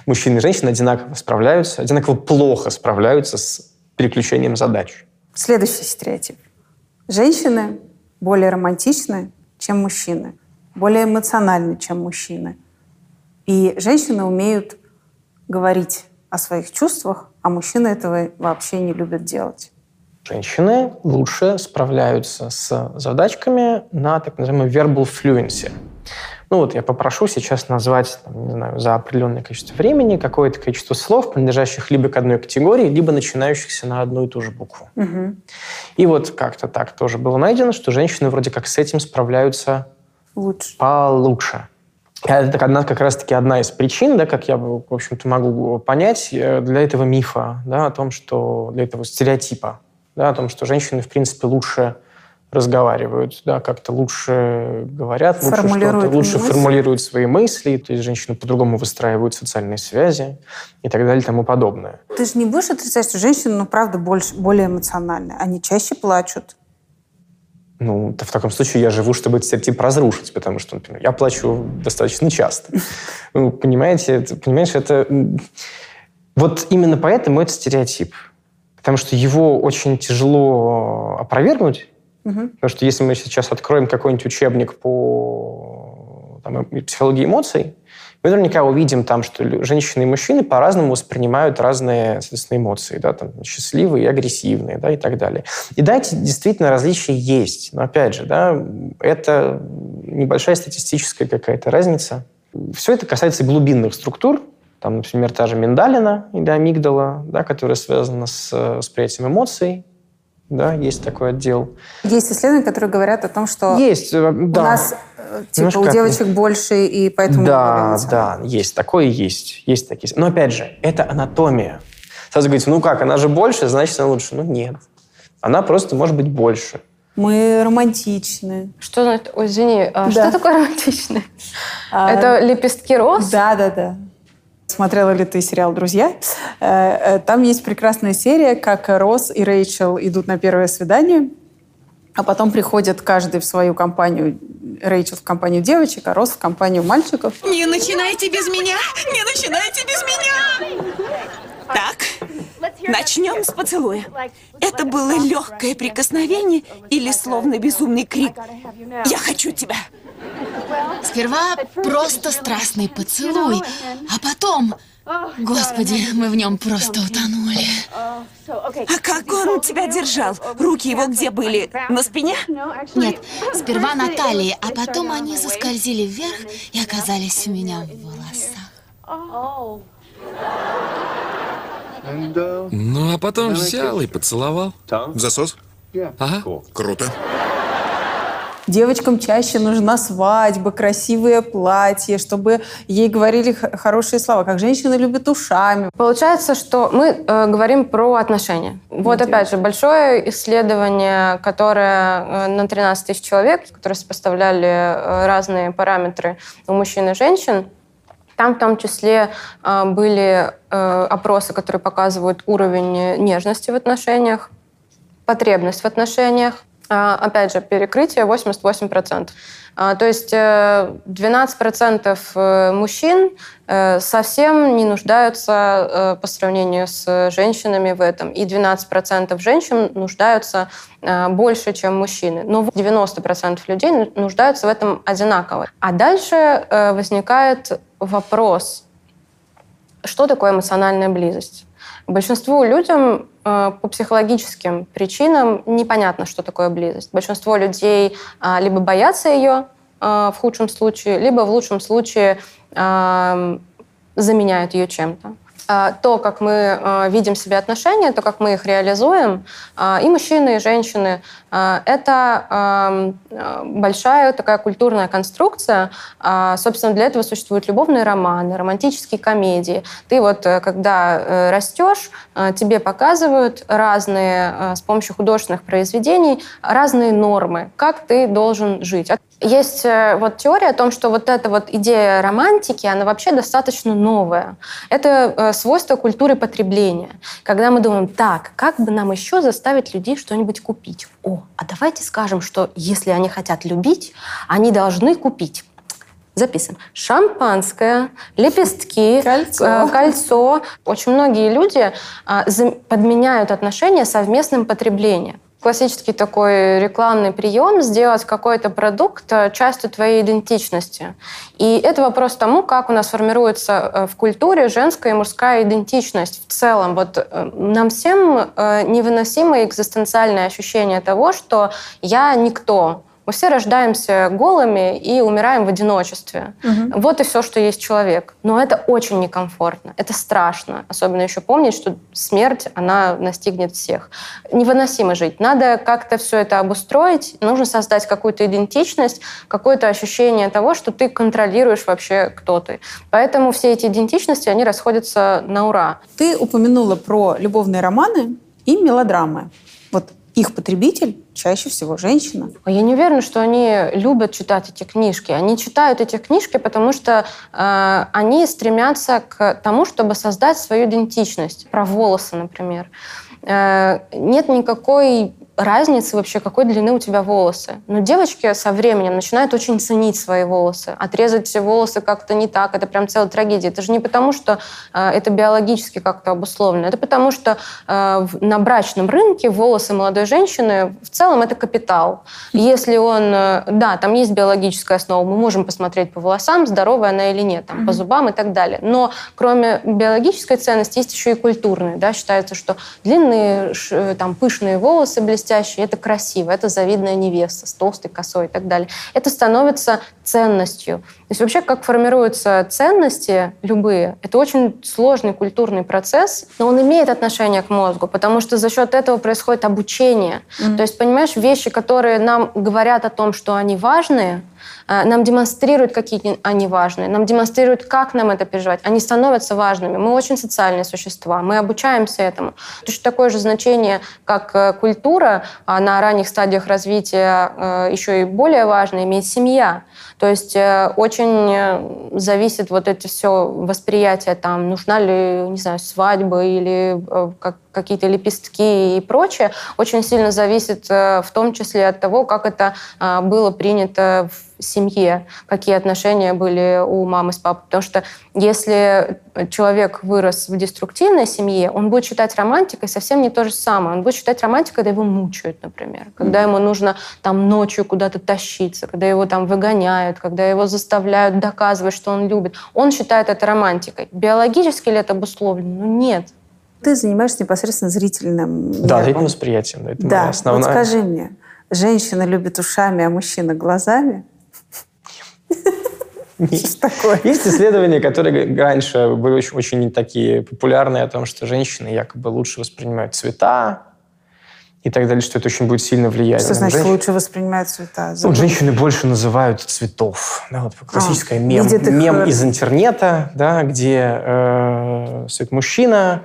Мужчины и женщины одинаково справляются, одинаково плохо справляются с переключением задач. Следующий стереотип. Женщины более романтичны, чем мужчины, более эмоциональны, чем мужчины. И женщины умеют говорить о своих чувствах, а мужчины этого вообще не любят делать. Женщины лучше справляются с задачками на так называемой verbal fluency. Ну вот я попрошу сейчас назвать, там, не знаю, за определенное количество времени какое-то количество слов, принадлежащих либо к одной категории, либо начинающихся на одну и ту же букву. Угу. И вот как-то так тоже было найдено, что женщины вроде как с этим справляются лучше. получше. Это одна, как раз-таки одна из причин, да, как я, в общем-то, могу понять, э, для этого мифа, да, о том, что для этого стереотипа, да, о том, что женщины, в принципе, лучше разговаривают, да, как-то лучше говорят, лучше, что-то, лучше мысли. формулируют свои мысли, то есть женщины по-другому выстраивают социальные связи и так далее и тому подобное. Ты же не будешь отрицать, что женщины, ну, правда, больше, более эмоциональные. Они чаще плачут. Ну, в таком случае я живу, чтобы этот стереотип разрушить, потому что, например, я плачу достаточно часто. Ну, понимаете, понимаешь, это... Вот именно поэтому это стереотип. Потому что его очень тяжело опровергнуть, Мгм. потому что если мы сейчас откроем какой-нибудь учебник по там, э- психологии эмоций, мы наверняка увидим там, что женщины и мужчины по-разному воспринимают разные, соответственно, эмоции, да, там, счастливые и агрессивные, да, и так далее. И да, эти действительно различия есть, но опять же, да, это небольшая статистическая какая-то разница. Все это касается глубинных структур, там, например, та же миндалина или амигдала, да, которая связана с восприятием эмоций, да, есть такой отдел. Есть исследования, которые говорят о том, что Есть, э, у да. нас э, типа Немножко у как- девочек больше, и поэтому... Да, да, есть, такое есть, есть такие. Но опять же, это анатомия. Сразу говорите, ну как, она же больше, значит, она лучше. Ну нет, она просто может быть больше. Мы романтичны. Что, за это- ой, извини, а Да. что такое романтичное? А, Это лепестки роз? Да, да, да. Смотрела ли ты сериал «Друзья»? Э, э, Там есть прекрасная серия, как Росс и Рэйчел идут на первое свидание, а потом приходят каждый в свою компанию. Рэйчел в компанию девочек, а Росс в компанию мальчиков. Не начинайте без меня! Не начинайте без меня! Так, начнем с поцелуя. Это было легкое прикосновение или словно безумный крик «Я хочу тебя!» Сперва просто страстный поцелуй, а потом... Господи, мы в нем просто утонули. А как он тебя держал? Руки его где были? На спине? Нет, сперва на талии, а потом они заскользили вверх и оказались у меня в волосах. Ну, а потом взял и поцеловал. Засос? Ага. Круто. Девочкам чаще нужна свадьба, красивые платья, чтобы ей говорили хорошие слова, как женщины любят ушами. Получается, что мы э, говорим про отношения. Вот опять же, большое исследование, которое э, на 13 тысяч человек, которые сопоставляли э, разные параметры у мужчин и женщин, там в том числе э, были опросы, которые показывают уровень нежности в отношениях, потребность в отношениях. А, Опять же, перекрытие 88%. А, То есть э, 12% э, мужчин э, совсем не нуждаются э, по сравнению с женщинами в этом. И 12% женщин нуждаются э, больше, чем мужчины. Но 90% людей ну- нуждаются в этом одинаково. А дальше э, возникает вопрос, что такое эмоциональная близость? Большинству людям э, по психологическим причинам непонятно, что такое близость. Большинство людей а, либо боятся ее а, в худшем случае, либо в лучшем случае заменяют ее чем-то. А, То, как мы а, видим себе отношения, то, как мы их реализуем, а, и мужчины, и женщины, это большая такая культурная конструкция. Собственно, для этого существуют любовные романы, романтические комедии. Ты вот, э, когда э, растешь, э, тебе показывают разные, с помощью художественных произведений, разные нормы, как ты должен жить. Есть э, вот теория о том, что вот эта вот идея романтики, она вообще достаточно новая. Это э, свойство культуры потребления. Когда мы думаем, так, как бы нам еще заставить людей что-нибудь купить? О, а давайте скажем, что если они хотят любить, они должны купить записан. Шампанское, лепестки, Кольцо. э, кольцо. Очень многие люди подменяют отношения совместным потреблением. Классический такой рекламный прием – сделать какой-то продукт э, частью твоей идентичности. И это вопрос тому, как у нас формируется э, в культуре женская и мужская идентичность в целом. Вот э, нам всем э, невыносимо экзистенциальное ощущение того, что я никто, мы все рождаемся голыми и умираем в одиночестве. Мгм. Вот и все, что есть человек. Но это очень некомфортно, это страшно. Особенно еще помнить, что смерть, она настигнет всех. Невыносимо жить. Надо как-то все это обустроить. Нужно создать какую-то идентичность, какое-то ощущение того, что ты контролируешь вообще, кто ты. Поэтому все эти идентичности, они расходятся на ура. Ты упомянула про любовные романы и мелодрамы. Вот их потребитель чаще всего женщина. А Я не уверена, что они любят читать эти книжки. Они читают эти книжки, потому что э, они стремятся к тому, чтобы создать свою идентичность. Про волосы, например. Э, нет никакой разницы вообще, какой длины у тебя волосы. Но девочки со временем начинают очень ценить свои волосы. Отрезать все волосы как-то не так, это прям целая трагедия. Это же не потому, что э, это биологически как-то обусловлено, это потому, что э, на брачном рынке волосы молодой женщины в целом это капитал. Если он, э, да, там есть биологическая основа, мы можем посмотреть по волосам, здоровая она или нет, там, mm-hmm. по зубам и так далее. Но кроме биологической ценности есть еще и культурные. Да? Считается, что длинные, э, там, пышные волосы блестящие, это красиво, это завидная невеста с толстой косой и так далее. Это становится ценностью. То есть вообще, как формируются ценности любые, это очень сложный культурный процесс, но он имеет отношение к мозгу, потому что за счет этого происходит обучение. Mm-hmm. То есть, понимаешь, вещи, которые нам говорят о том, что они важные, нам демонстрируют, какие они важные, нам демонстрируют, как нам это переживать. Они становятся важными. Мы очень социальные существа, мы обучаемся этому. Точно такое же значение, как э, культура, а на ранних стадиях развития э, еще и более важно имеет семья. То есть э, очень э, зависит вот это все восприятие, там, нужна ли, не знаю, свадьба или э, как, какие-то лепестки и прочее, очень сильно зависит в том числе от того, как это было принято в семье, какие отношения были у мамы с папой. Потому что если человек вырос в деструктивной семье, он будет считать романтикой совсем не то же самое. Он будет считать романтикой, когда его мучают, например. Когда ему нужно там ночью куда-то тащиться, когда его там выгоняют, когда его заставляют доказывать, что он любит. Он считает это романтикой. Биологически ли это обусловлено? Ну, нет. Ты занимаешься непосредственно зрительным Да, зрительным восприятием. Это да, основная... вот скажи мне, женщина любит ушами, а мужчина глазами? Есть такое. Есть исследования, которые раньше были очень, очень такие популярные о том, что женщины якобы лучше воспринимают цвета и так далее, что это очень будет сильно влиять. Что значит женщин. лучше воспринимают цвета? Ну, женщины больше называют цветов. Да, вот классическая а, мем, мем их... из интернета, да, где э, стоит мужчина,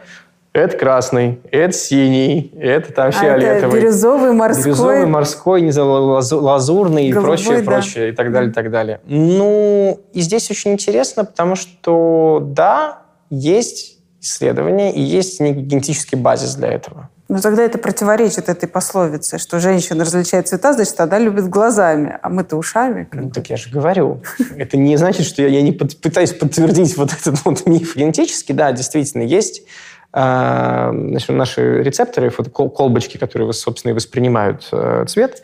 это красный, это синий, это там фиолетовый. А это бирюзовый, морской. Бирюзовый, морской, не знаю, лазурный и прочее, да. прочее, и так далее, и так далее. Ну, и здесь очень интересно, потому что, да, есть исследования и есть некий генетический базис для этого. Но тогда это противоречит этой пословице, что женщина различает цвета, значит, она любит глазами, а мы-то ушами. Ну, так я же говорю. Это не значит, что я не пытаюсь подтвердить вот этот вот [laughs] миф. Генетически, да, действительно, есть а, значит, наши рецепторы, колбочки, которые, собственно, и воспринимают э, цвет,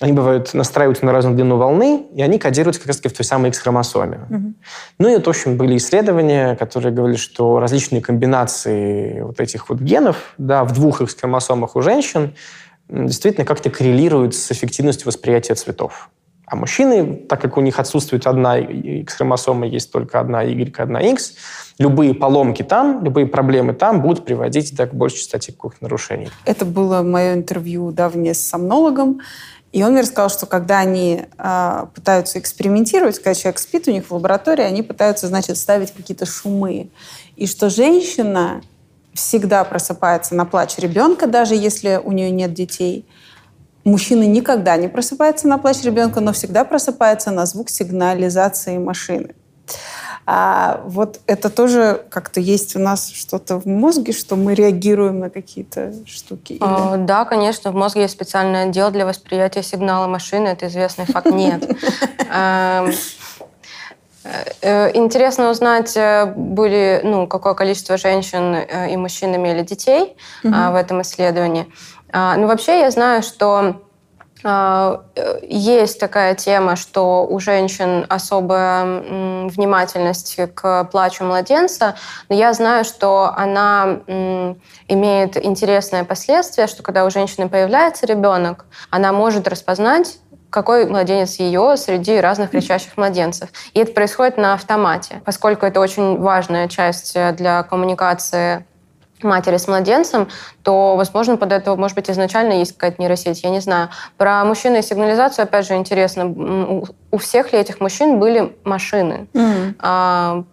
они бывают настраиваются на разную длину волны, и они кодируются как раз таки в той самой X-хромосоме. Угу. Ну и, в общем, были исследования, которые говорили, что различные комбинации вот этих вот генов да, в двух X-хромосомах у женщин действительно как-то коррелируют с эффективностью восприятия цветов. А мужчины, так как у них отсутствует одна X-хромосома, есть только одна Y, одна X, любые поломки там, любые проблемы там будут приводить да, к большей частоте каких-то нарушений. Это было мое интервью давнее с сомнологом, и он мне рассказал, что когда они э, пытаются экспериментировать, когда человек спит у них в лаборатории, они пытаются, значит, ставить какие-то шумы. И что женщина всегда просыпается на плач ребенка, даже если у нее нет детей – Мужчина никогда не просыпается на плач ребенка, но всегда просыпается на звук сигнализации машины. А вот это тоже как-то есть у нас что-то в мозге, что мы реагируем на какие-то штуки? Или... А, да, конечно, в мозге есть специальное отдел для восприятия сигнала машины. Это известный факт. Нет. [laughs] Эм, э, интересно узнать, э, были, ну, какое количество женщин э, и мужчин имели детей в этом исследовании. А, ну, вообще я знаю, что а, есть такая тема, что у женщин особая внимательность к плачу младенца, но я знаю, что она имеет интересное последствие, что когда у женщины появляется ребенок, она может распознать какой младенец ее среди разных кричащих младенцев. И это происходит на автомате, поскольку это очень важная часть э, для коммуникации матери с младенцем, то, возможно, под это, может быть, изначально есть какая-то нейросеть, я не знаю. Про мужчин и сигнализацию, опять же, интересно, у всех ли этих мужчин были машины? Mm-hmm. А,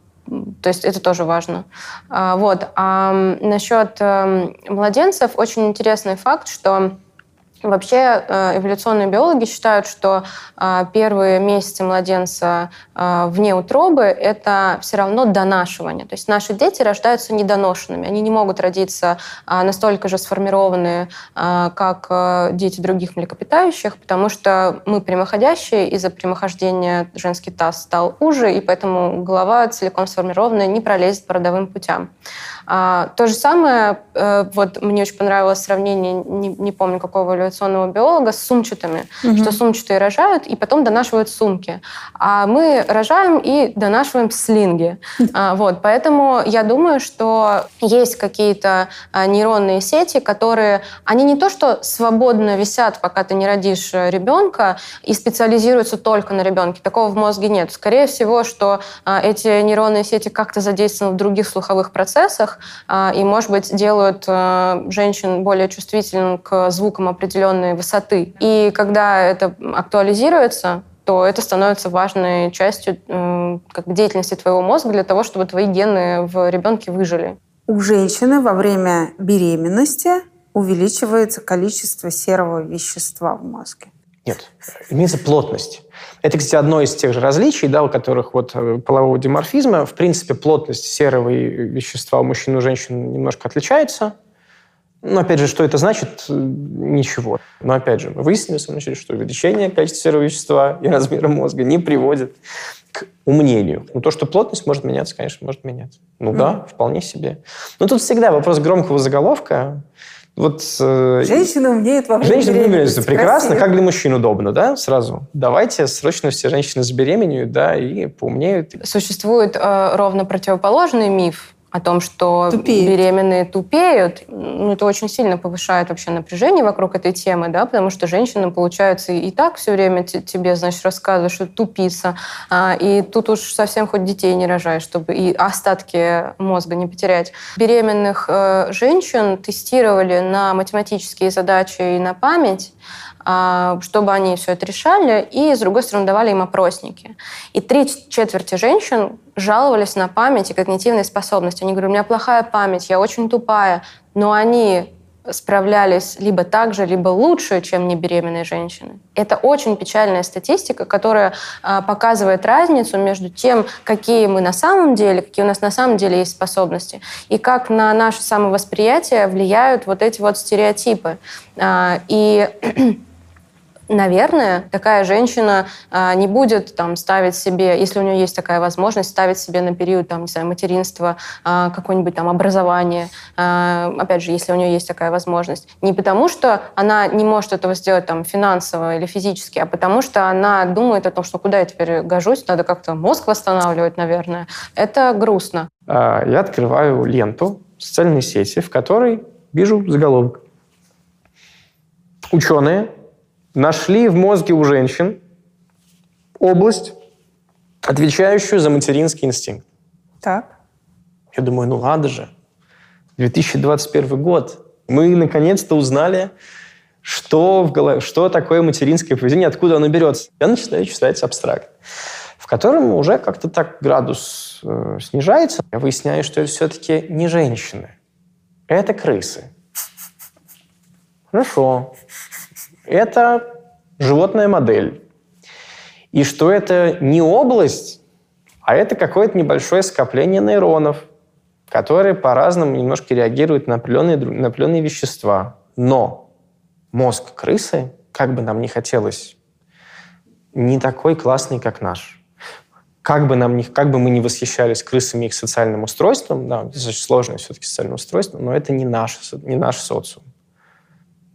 то есть это тоже важно. А, вот. А насчет а, младенцев очень интересный факт, что Вообще э, эволюционные биологи считают, что э, первые месяцы младенца э, вне утробы – это все равно донашивание. То есть наши дети рождаются недоношенными. Они не могут родиться настолько же сформированные, как дети других млекопитающих, потому что мы прямоходящие, из-за прямохождения женский таз стал уже, и поэтому голова целиком сформированная не пролезет по родовым путям. А, то же самое, э, вот мне очень понравилось сравнение, не, не помню какого эволюционного биолога, с сумчатыми, угу. что сумчатые рожают и потом донашивают сумки. А мы рожаем и донашиваем слинги. А, вот, поэтому я думаю, что есть какие-то а, нейронные сети, которые, они не то что свободно висят, пока ты не родишь э, ребенка, и специализируются только на ребенке. Такого в мозге нет. Скорее всего, что эти нейронные сети как-то задействованы в других слуховых процессах, регионах а, и, может быть, делают э, женщин более чувствительным к звукам определенной высоты. И когда это актуализируется, то это становится важной частью как бы, деятельности твоего мозга для того, чтобы твои гены в ребенке выжили. У женщины во время беременности увеличивается количество серого вещества в мозге. Нет, имеется плотность. Это, кстати, одно из тех же различий, да, у которых вот э, полового диморфизма. В принципе, плотность серого вещества у мужчин и у женщин немножко отличается. Но, опять же, что это значит? Ничего. Но, опять же, мы выяснили, в что увеличение количества серого вещества и размера мозга не приводит к умнению. Ну, то, что плотность может меняться, конечно, может меняться. Ну mm-hmm. да, вполне себе. Но тут всегда вопрос громкого заголовка. Вот, э, женщина умеет во время Женщина беременности. Прекрасно, красиво. как для мужчин удобно, да, сразу. Давайте срочно все женщины забеременеют, да, и поумнеют. Существует э, ровно противоположный миф о том, что тупеют. беременные тупеют, ну, это очень сильно повышает вообще напряжение вокруг этой темы, да, потому что женщинам, получается, и так все время тебе, значит, рассказывают, что тупица, а, и тут уж совсем хоть детей не рожаешь, чтобы и остатки мозга не потерять. Беременных э, женщин тестировали на математические задачи и на память, чтобы они все это решали, и, с другой стороны, давали им опросники. И три четверти женщин жаловались на память и когнитивные способности. Они говорят, у меня плохая память, я очень тупая, но они справлялись либо так же, либо лучше, чем небеременные женщины. Это очень печальная статистика, которая э, показывает разницу между тем, какие мы на самом деле, какие у нас на самом деле есть способности, и как на наше самовосприятие влияют вот эти вот стереотипы. Э, и наверное, такая женщина а, не будет там ставить себе, если у нее есть такая возможность, ставить себе на период там, не знаю, материнства а, какое-нибудь там образование, а, опять же, если у нее есть такая возможность. Не потому, что она не может этого сделать там финансово или физически, а потому что она думает о том, что куда я теперь гожусь, надо как-то мозг восстанавливать, наверное. Это грустно. Я открываю ленту социальной сети, в которой вижу заголовок. Ученые нашли в мозге у женщин область, отвечающую за материнский инстинкт. Так. Я думаю, ну ладно же, 2021 год. Мы наконец-то узнали, что, в голове, что такое материнское поведение, откуда оно берется. Я начинаю читать абстракт, в котором уже как-то так градус э, снижается. Я выясняю, что это все-таки не женщины. Это крысы. Хорошо это животная модель. И что это не область, а это какое-то небольшое скопление нейронов, которые по-разному немножко реагируют на определенные, на определенные вещества. Но мозг крысы, как бы нам ни хотелось, не такой классный, как наш. Как бы, нам не, как бы мы не восхищались крысами и их социальным устройством, да, это сложное все-таки социальное устройство, но это не наш, не наш социум.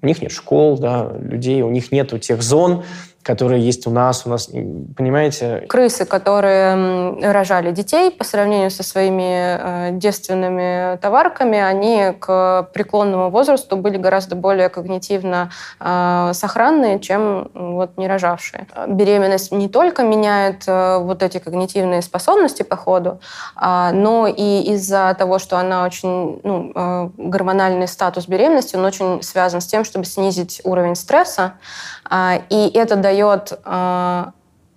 У них нет школ, да, людей, у них нет тех зон, которые есть у нас. У нас, понимаете? Крысы, которые рожали детей по сравнению со своими э, девственными товарками, они к преклонному возрасту были гораздо более когнитивно э, сохранные, чем вот не рожавшие. Беременность не только меняет э, вот эти когнитивные способности по ходу, э, но и из-за того, что она очень ну, э, гормональный статус беременности, он очень связан с тем, чтобы снизить уровень стресса, и это дает э,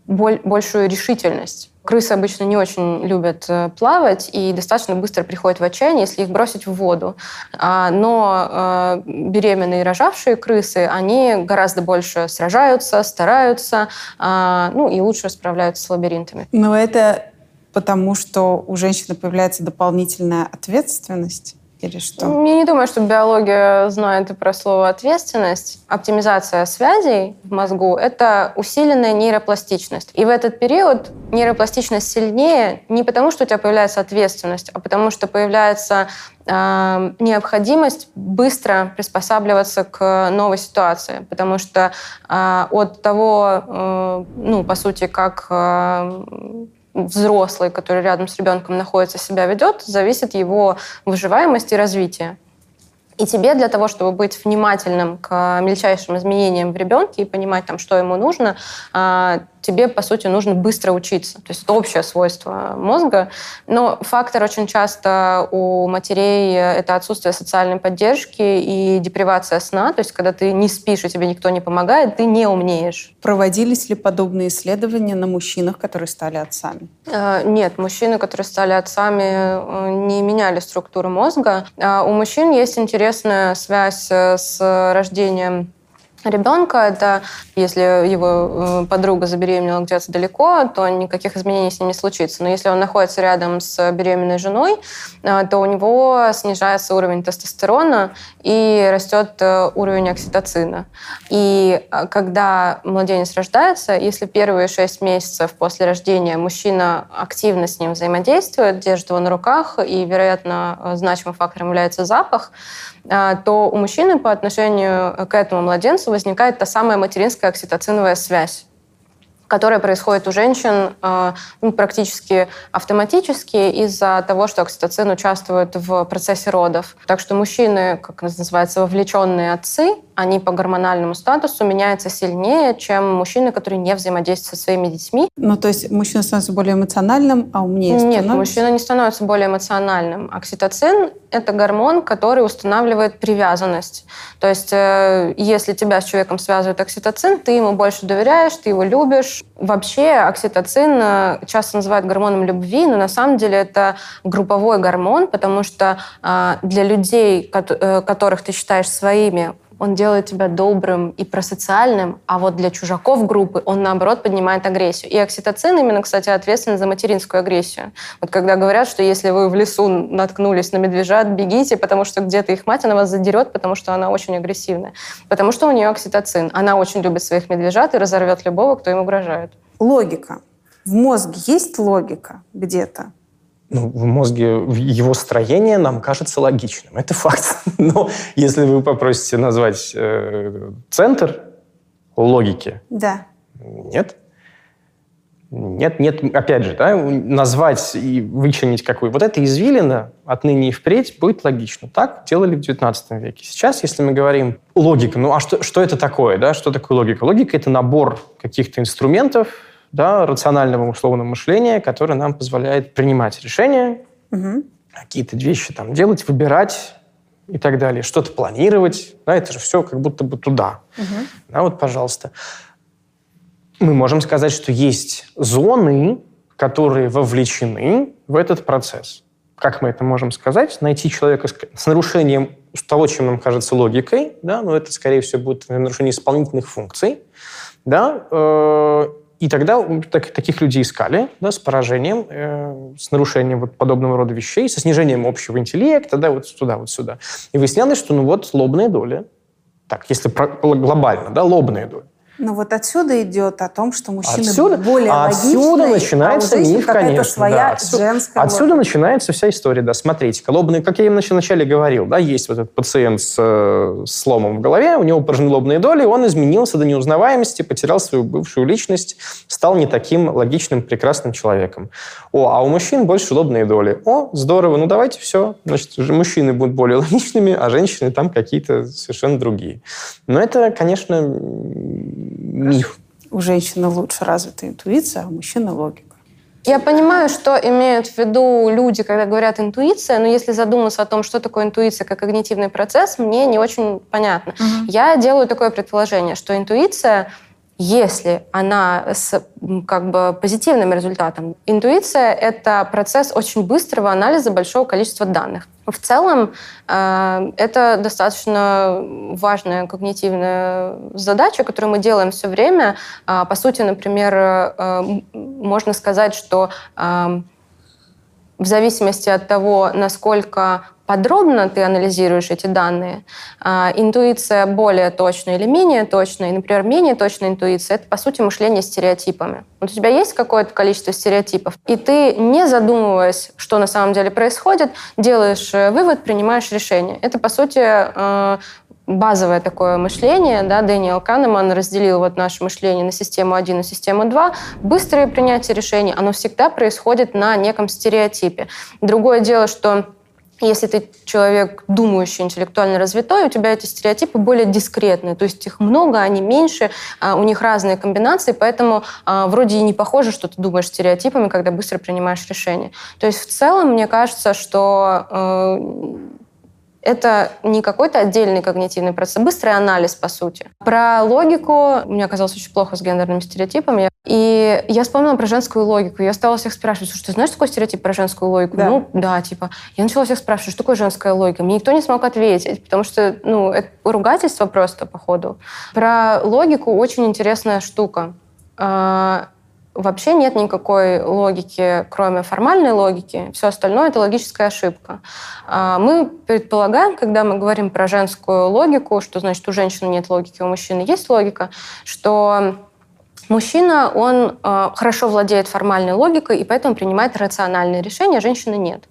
большую решительность. Крысы обычно не очень любят э, плавать и достаточно быстро приходят в отчаяние, если их бросить в воду. А, но беременные и рожавшие крысы, они гораздо больше сражаются, стараются, а, ну и лучше справляются с лабиринтами. Но это потому, что у женщины появляется дополнительная ответственность? Или что? Я не думаю, что биология знает про слово ответственность. Оптимизация связей в мозгу — это усиленная нейропластичность. И в этот период нейропластичность сильнее не потому, что у тебя появляется ответственность, а потому что появляется э, необходимость быстро приспосабливаться к новой ситуации, потому что э, от того, э, ну, по сути, как э, взрослый, который рядом с ребенком находится, себя ведет, зависит его выживаемость и развитие. И тебе для того, чтобы быть внимательным к мельчайшим изменениям в ребенке и понимать, там, что ему нужно, а, тебе, по сути, нужно быстро учиться. То есть это общее свойство мозга. Но фактор очень часто у матерей — это отсутствие социальной поддержки и депривация сна. То есть когда ты не спишь, и тебе никто не помогает, ты не умнеешь. Проводились ли подобные исследования на мужчинах, которые стали отцами? Э, нет, мужчины, которые стали отцами, э, не меняли структуру мозга. А у мужчин есть интересная связь э, с рождением ребенка. Это если его э, подруга забеременела где-то далеко, то никаких изменений с ним не случится. Но если он находится рядом с беременной женой, э, то у него снижается уровень тестостерона и растет э, уровень окситоцина. И когда младенец рождается, если первые шесть месяцев после рождения мужчина активно с ним взаимодействует, держит его на руках, и, вероятно, значимым фактором является запах, то у мужчины по отношению к этому младенцу возникает та самая материнская окситоциновая связь которая происходит у женщин э, ну, практически автоматически из-за того, что окситоцин участвует в процессе родов. Так что мужчины, как называется, вовлеченные отцы, они по гормональному статусу меняются сильнее, чем мужчины, которые не взаимодействуют со своими детьми. Ну, то есть мужчина становится более эмоциональным, а умнее становится? Нет, мужчина не становится более эмоциональным. Окситоцин — это гормон, который устанавливает привязанность. То есть э, если тебя с человеком связывает окситоцин, ты ему больше доверяешь, ты его любишь. Вообще окситоцин э, часто называют гормоном любви, но на самом деле это групповой гормон, потому что э, для людей, которых ты считаешь своими, он делает тебя добрым и просоциальным, а вот для чужаков группы он, наоборот, поднимает агрессию. И окситоцин именно, кстати, ответственен за материнскую агрессию. Вот когда говорят, что если вы в лесу наткнулись на медвежат, бегите, потому что где-то их мать, она вас задерет, потому что она очень агрессивная. Потому что у нее окситоцин. Она очень любит своих медвежат и разорвет любого, кто им угрожает. Логика. В мозге есть логика где-то? Ну, в мозге его строение нам кажется логичным. Это факт. [laughs] Но если вы попросите назвать э, центр логики, да. нет. Нет, нет, опять же, да, назвать и вычленить какой. Вот это извилина отныне и впредь будет логично. Так делали в XIX веке. Сейчас, если мы говорим логика, ну а что, что это такое, да, что такое логика? Логика – это набор каких-то инструментов, да, рационального условного мышления, которое нам позволяет принимать решения, угу. какие-то вещи там делать, выбирать и так далее, что-то планировать. Да, это же все как будто бы туда. Угу. Да, вот, пожалуйста. Мы можем сказать, что есть зоны, которые вовлечены в этот процесс. Как мы это можем сказать? Найти человека с нарушением того, чем нам кажется логикой, да, но это, скорее всего, будет нарушение исполнительных функций, да, э, и тогда так, таких людей искали да, с поражением, э, с нарушением вот подобного рода вещей, со снижением общего интеллекта, да, вот туда, вот сюда. И выяснялось, что ну вот лобная доля, так, если про, глобально, да, лобная доля, ну вот отсюда идет о том, что мужчины отсюда, более а отсюда начинается а у миф, конечно. своя да, отсюда, женская Отсюда логика. начинается вся история. Да, смотрите, лобные, как я им вначале говорил, да, есть вот этот пациент с, э, с сломом в голове, у него поражены лобные доли, он изменился до неузнаваемости, потерял свою бывшую личность, стал не таким логичным, прекрасным человеком. О, а у мужчин больше лобные доли. О, здорово, ну давайте все. Значит, мужчины будут более [laughs] логичными, а женщины там какие-то совершенно другие. Но это, конечно. У женщины лучше развита интуиция, а у мужчины логика. Я понимаю, что имеют в виду люди, когда говорят интуиция, но если задуматься о том, что такое интуиция как когнитивный процесс, мне не очень понятно. Угу. Я делаю такое предположение, что интуиция если она с как бы позитивным результатом. Интуиция — это процесс очень быстрого анализа большого количества данных. В целом э, это достаточно важная когнитивная задача, которую мы делаем все время. Э, по сути, например, э, можно сказать, что э, в зависимости от того, насколько подробно ты анализируешь эти данные, а, интуиция более точная или менее точная, и, например, менее точная интуиция — это, по сути, мышление стереотипами. Вот у тебя есть какое-то количество стереотипов, и ты, не задумываясь, что на самом деле происходит, делаешь э, вывод, принимаешь решение. Это, по сути, э, базовое такое мышление, да, Дэниел Канеман разделил вот наше мышление на систему 1 и систему 2. Быстрое принятие решений, оно всегда происходит на неком стереотипе. Другое дело, что если ты человек думающий, интеллектуально развитой, у тебя эти стереотипы более дискретные, то есть их много, они меньше, а, у них разные комбинации, поэтому а, вроде и не похоже, что ты думаешь стереотипами, когда быстро принимаешь решения. То есть в целом мне кажется, что э, это не какой-то отдельный когнитивный процесс, а быстрый анализ, по сути. Про логику мне оказалось очень плохо с гендерными стереотипами. И я вспомнила про женскую логику. Я стала всех спрашивать, слушай, ты знаешь такой стереотип про женскую логику? Да. Ну, да, типа. Я начала всех спрашивать, что такое женская логика? Мне никто не смог ответить, потому что, ну, это ругательство просто, походу. Про логику очень интересная штука а, вообще нет никакой логики, кроме формальной логики. Все остальное — это логическая ошибка. А, мы предполагаем, когда мы говорим про женскую логику, что значит у женщины нет логики, у мужчины есть логика, что Мужчина, он э, хорошо владеет формальной логикой и поэтому принимает рациональные решения, женщины нет.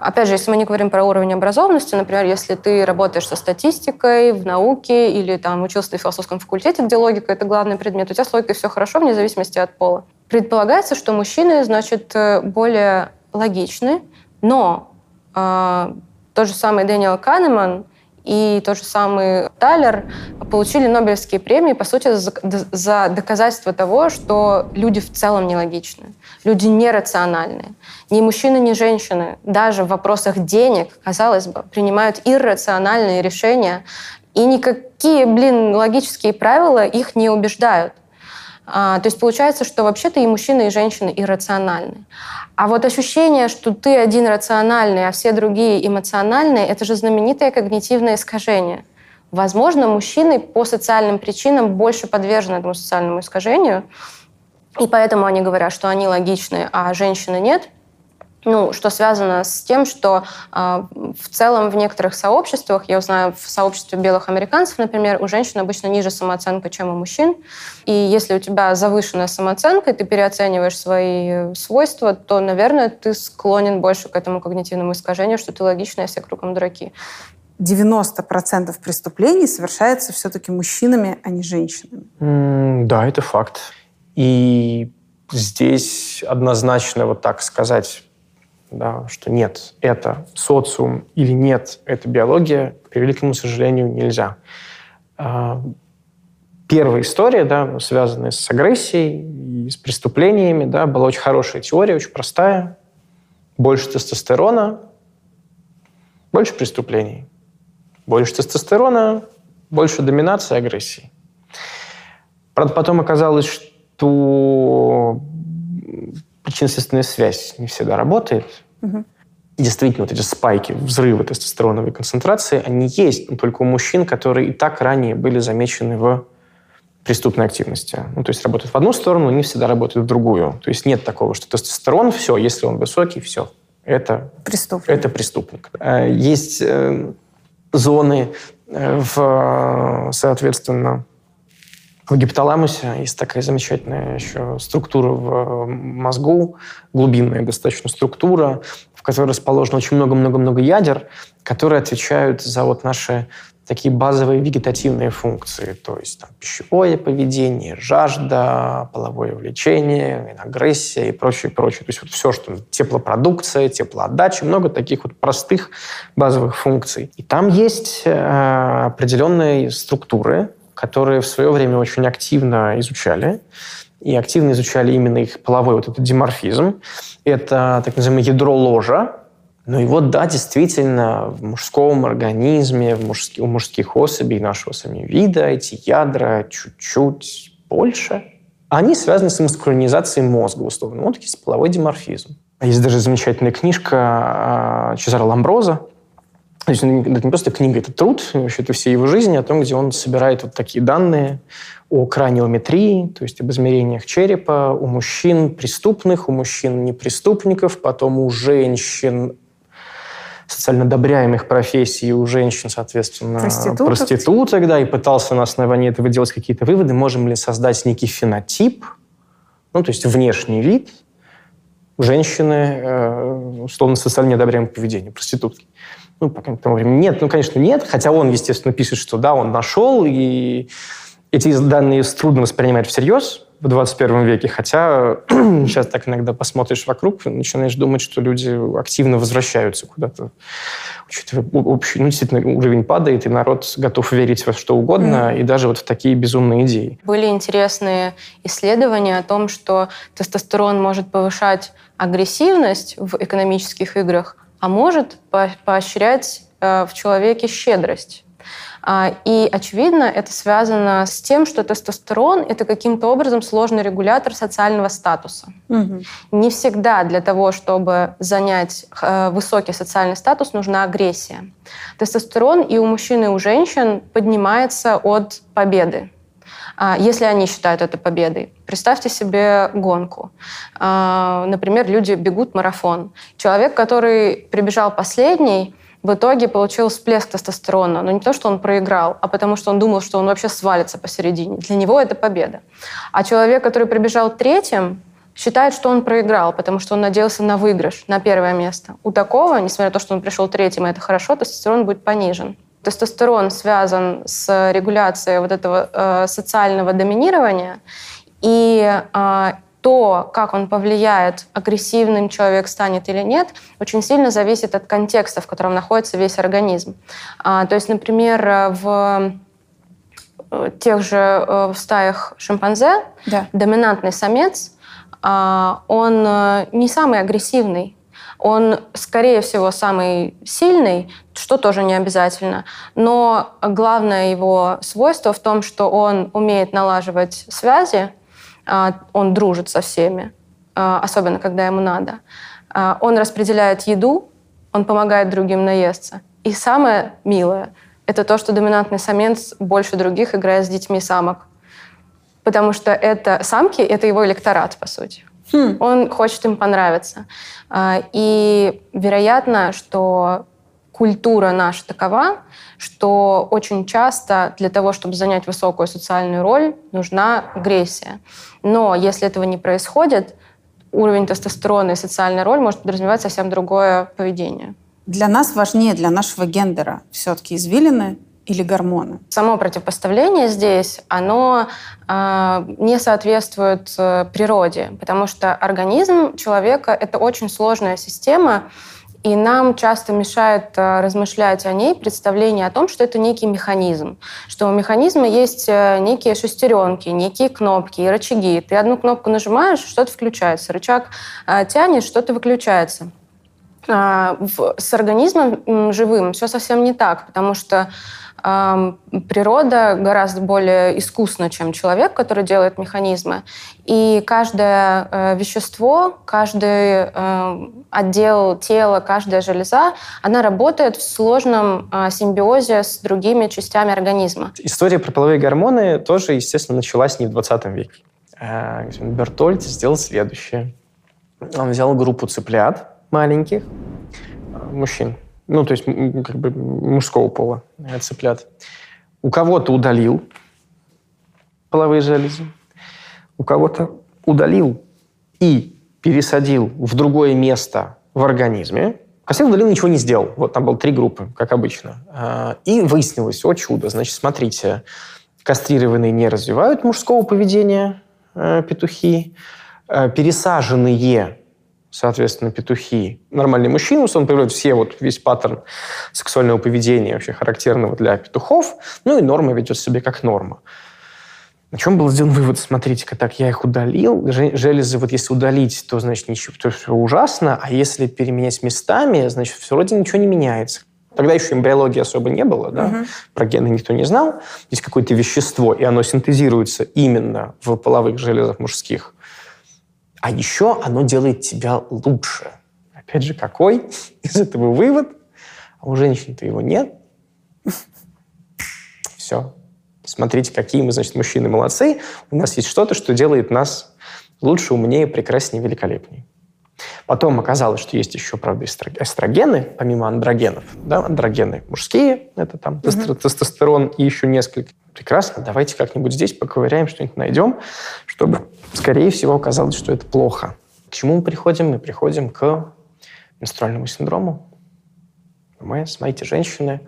Опять же, если мы не говорим про уровень образованности, например, если ты работаешь со статистикой в науке или там учился на философском факультете, где логика — это главный предмет, у тебя с логикой все хорошо, вне зависимости от пола. Предполагается, что мужчины, значит, э, более логичны, но э, тот же самый Дэниел Канеман и тот же самый Тайлер получили Нобелевские премии, по сути, за, за доказательство того, что люди в целом нелогичны, люди нерациональные. Ни мужчины, ни женщины даже в вопросах денег, казалось бы, принимают иррациональные решения, и никакие, блин, логические правила их не убеждают. А, то есть получается, что вообще-то и мужчины, и женщины иррациональны. А вот ощущение, что ты один рациональный, а все другие эмоциональные, это же знаменитое когнитивное искажение. Возможно, мужчины по социальным причинам больше подвержены этому социальному искажению, и поэтому они говорят, что они логичны, а женщины нет – ну, что связано с тем, что э, в целом в некоторых сообществах, я знаю, в сообществе белых американцев, например, у женщин обычно ниже самооценка, чем у мужчин. И если у тебя завышенная самооценка, и ты переоцениваешь свои свойства, то, наверное, ты склонен больше к этому когнитивному искажению, что ты логичный, а все кругом дураки. 90% преступлений совершается все-таки мужчинами, а не женщинами. Mm, да, это факт. И здесь однозначно вот так сказать да, что нет, это социум или нет, это биология, к великому сожалению, нельзя. А, первая история, да, связанная с агрессией и с преступлениями, да, была очень хорошая теория, очень простая. Больше тестостерона, больше преступлений. Больше тестостерона, больше доминации агрессии. Правда, потом оказалось, что причинно-следственная связь не всегда работает. Угу. Действительно, вот эти спайки, взрывы тестостероновой концентрации, они есть, но только у мужчин, которые и так ранее были замечены в преступной активности. Ну, то есть работают в одну сторону, не всегда работают в другую. То есть нет такого, что тестостерон, все, если он высокий, все. Это преступник. Это преступник. Э, есть э, зоны э, в, соответственно, в гипоталамусе есть такая замечательная еще структура в э, мозгу, глубинная достаточно структура, в которой расположено очень много-много-много ядер, которые отвечают за вот наши такие базовые вегетативные функции, то есть там, пищевое поведение, жажда, половое влечение, агрессия и прочее, прочее. То есть вот все, что теплопродукция, теплоотдача, много таких вот простых базовых функций. И там есть э, определенные структуры, которые в свое время очень активно изучали. И активно изучали именно их половой вот этот диморфизм. Это так называемое ядро ложа. Ну и вот, да, действительно, в мужском организме, в мужских, у мужских особей нашего самого вида эти ядра чуть-чуть больше, они связаны с маскулинизацией мозга, условно. Вот есть половой диморфизм. Есть даже замечательная книжка а, Чезаро Ламброза, то есть это не просто книга, это труд, вообще это всей его жизни, о том, где он собирает вот такие данные о краниометрии, то есть об измерениях черепа у мужчин преступных, у мужчин непреступников, потом у женщин социально одобряемых профессий, у женщин, соответственно, проституток. проституток, да, и пытался на основании этого делать какие-то выводы, можем ли создать некий фенотип, ну, то есть внешний вид женщины, э, условно, социально неодобряемого поведения, проститутки. Ну, по тому времени нет, ну, конечно, нет, хотя он, естественно, пишет, что да, он нашел, и эти данные трудно воспринимать всерьез в 21 веке, хотя [clears throat] сейчас так иногда посмотришь вокруг, начинаешь думать, что люди активно возвращаются куда-то, учитывая общий, ну, действительно, уровень падает, и народ готов верить во что угодно, mm. и даже вот в такие безумные идеи. Были интересные исследования о том, что тестостерон может повышать агрессивность в экономических играх, а может поощрять э, в человеке щедрость. А, и, очевидно, это связано с тем, что тестостерон – это каким-то образом сложный регулятор социального статуса. Угу. Не всегда для того, чтобы занять э, высокий социальный статус, нужна агрессия. Тестостерон и у мужчин, и у женщин поднимается от победы если они считают это победой. Представьте себе гонку. А, например, люди бегут марафон. Человек, который прибежал последний, в итоге получил всплеск тестостерона. Но не то, что он проиграл, а потому что он думал, что он вообще свалится посередине. Для него это победа. А человек, который прибежал третьим, считает, что он проиграл, потому что он надеялся на выигрыш, на первое место. У такого, несмотря на то, что он пришел третьим, и это хорошо, тестостерон будет понижен. Тестостерон связан с регуляцией вот этого э, социального доминирования, и э, то, как он повлияет, агрессивным человек станет или нет, очень сильно зависит от контекста, в котором находится весь организм. А, то есть, например, в э, тех же э, в стаях шимпанзе да. доминантный самец, а, он э, не самый агрессивный, он, скорее всего, самый сильный, что тоже не обязательно. Но главное его свойство в том, что он умеет налаживать связи, а, он дружит со всеми, а, особенно когда ему надо. А, он распределяет еду, он помогает другим наесться. И самое милое – это то, что доминантный самец больше других играет с детьми самок. Потому что это самки – это его электорат, по сути. Хм. Он хочет им понравиться. И вероятно, что культура наша такова, что очень часто для того, чтобы занять высокую социальную роль, нужна агрессия. Но если этого не происходит, уровень тестостерона и социальная роль может подразумевать совсем другое поведение. Для нас важнее, для нашего гендера все-таки извилины или гормоны? Само противопоставление здесь, оно э, не соответствует э, природе, потому что организм человека — это очень сложная система, и нам часто мешает э, размышлять о ней представление о том, что это некий механизм, что у механизма есть э, некие шестеренки, некие кнопки и рычаги. Ты одну кнопку нажимаешь, что-то включается, рычаг тянешь, что-то выключается. А, с организмом живым все совсем не так, потому что природа гораздо более искусна, чем человек, который делает механизмы. И каждое э, вещество, каждый э, отдел тела, каждая железа, она работает в сложном э, симбиозе с другими частями организма. История про половые гормоны тоже, естественно, началась не в 20 веке. Бертольд сделал следующее. Он взял группу цыплят маленьких, мужчин, ну, то есть как бы мужского пола э, цыплят. У кого-то удалил половые железы, у кого-то удалил и пересадил в другое место в организме. Кассет удалил, ничего не сделал. Вот там было три группы, как обычно. А, и выяснилось, о чудо, значит, смотрите, кастрированные не развивают мужского поведения э, петухи, э, пересаженные соответственно, петухи. Нормальный мужчина, он проявляет все, вот весь паттерн сексуального поведения вообще характерного для петухов, ну и норма ведет себя как норма. На чем был сделан вывод? Смотрите-ка, так я их удалил. Железы, вот если удалить, то, значит, ничего, то все ужасно, а если переменять местами, значит, все вроде ничего не меняется. Тогда еще эмбриологии особо не было, да? Мгм. про гены никто не знал. Есть какое-то вещество, и оно синтезируется именно в половых железах мужских. А еще оно делает тебя лучше. Опять же, какой [laughs] из этого вывод? А у женщин-то его нет. [laughs] Все. Смотрите, какие мы, значит, мужчины молодцы. У нас есть что-то, что делает нас лучше, умнее, прекраснее, великолепнее. Потом оказалось, что есть еще, правда, эстро- эстрогены, помимо андрогенов. Да, андрогены мужские, это там тестер- тестостерон и еще несколько. Прекрасно, давайте как-нибудь здесь поковыряем, что-нибудь найдем, чтобы, скорее всего, оказалось, что это плохо. К чему мы приходим? Мы приходим к менструальному синдрому. Мы, смотрите, женщины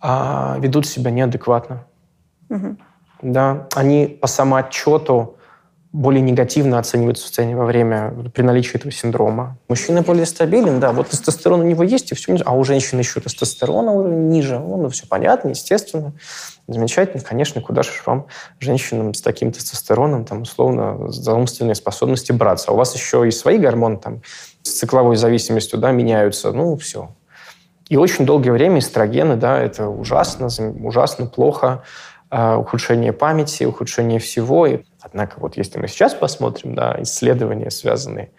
а, ведут себя неадекватно. Мгм. Да, они по самоотчету более негативно оценивают состояние во время, при наличии этого синдрома. Мужчина более стабилен, да, вот тестостерон у него есть, и все, а у женщины еще тестостерона уровень ниже. Ну, ну, все понятно, естественно. Замечательно, конечно, куда же вам, женщинам с таким тестостероном, там, условно, за умственные способности браться. А у вас еще и свои гормоны там с цикловой зависимостью, да, меняются. Ну, все. И очень долгое время эстрогены, да, это ужасно, ужасно плохо. А, ухудшение памяти, ухудшение всего. И, однако, вот если мы сейчас посмотрим, да, исследования, связанные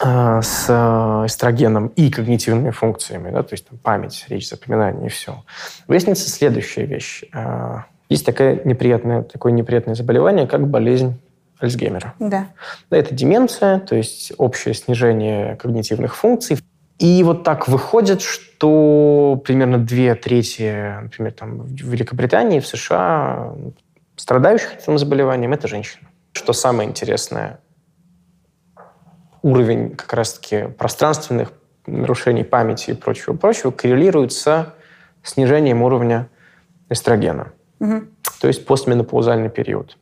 а, с а, эстрогеном и когнитивными функциями, да, то есть там, память, речь, запоминание и все, выяснится следующая вещь. А, Есть такое неприятное, такое неприятное заболевание, как болезнь Альцгеймера. Да. Да, это деменция, то есть общее снижение когнитивных функций. И вот так выходит, что примерно две трети, например, там, в Великобритании, в США, страдающих этим заболеванием, это женщины. Что самое интересное, уровень как раз-таки пространственных нарушений памяти и прочего-прочего коррелирует с снижением уровня эстрогена. Мгм. То есть постменопаузальный период.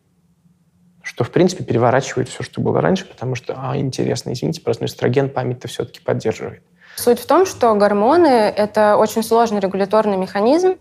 Что, в принципе, переворачивает все, что было раньше, потому что, а, интересно, извините, просто эстроген память-то все-таки поддерживает. Суть в том, что гормоны — это очень сложный регуляторный механизм,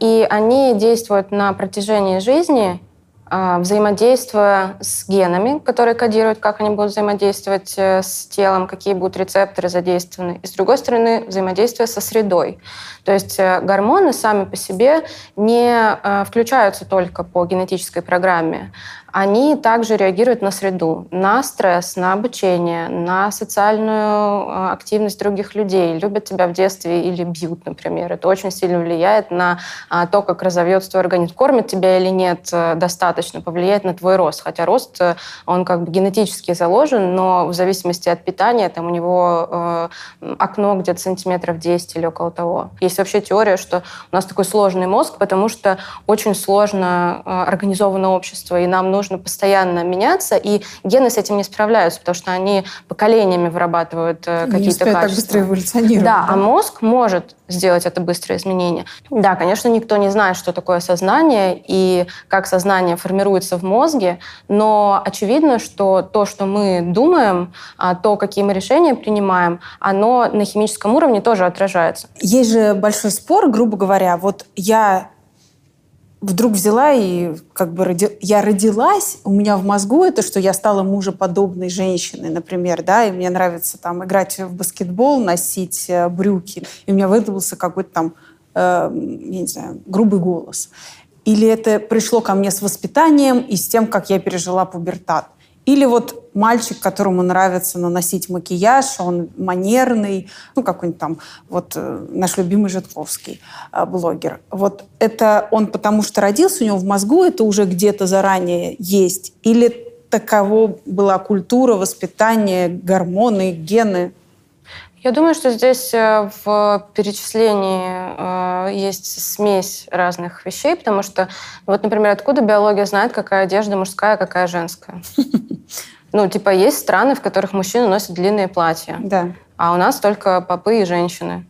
и они действуют на протяжении жизни, а, взаимодействуя с генами, которые кодируют, как они будут взаимодействовать э, с телом, какие будут рецепторы задействованы, и, с другой стороны, взаимодействие со средой. То есть э, гормоны сами по себе не э, включаются только по генетической программе. Они также реагируют на среду, на стресс, на обучение, на социальную э, активность других людей. Любят тебя в детстве или бьют, например. Это очень сильно влияет на а, то, как разовьется твой организм. Кормит тебя или нет э, достаточно, повлияет на твой рост. Хотя рост, э, он как бы генетически заложен, но в зависимости от питания, там у него окно где-то сантиметров 10 или около того. Есть вообще теория, что у нас такой сложный мозг, потому что очень сложно организовано общество, и нам нужно постоянно меняться, и гены с этим не справляются, потому что они поколениями вырабатывают э, какие-то успеют так качества. быстро эволюционировать. Да, да? а мозг может сделать это быстрое изменение. Да, конечно, никто не знает, что такое сознание и как сознание формируется в мозге, но очевидно, что то, что мы думаем, а, то, какие мы решения принимаем, оно на химическом уровне тоже отражается. Есть же большой спор, грубо говоря, вот я вдруг взяла и как бы роди- я родилась, у меня в мозгу это, что я стала мужеподобной женщиной, например, да, и мне нравится там играть в баскетбол, носить э, брюки, и у меня выдался какой-то там, э, я не знаю, грубый голос. Или это пришло ко мне с воспитанием и с тем, как я пережила пубертат. Или вот мальчик, которому нравится наносить макияж, он манерный, ну, какой-нибудь там, вот э, наш любимый Житковский э, блогер. Вот это он потому что родился, у него в мозгу это уже где-то заранее есть? Или таково была культура, воспитание, гормоны, гены? Я думаю, что здесь э, в перечислении э, есть смесь разных вещей, потому что, вот, например, откуда биология знает, какая одежда мужская, а какая женская? [laughs] Ну, типа, есть страны, в которых мужчины носят длинные платья, Да. а у нас только попы и женщины.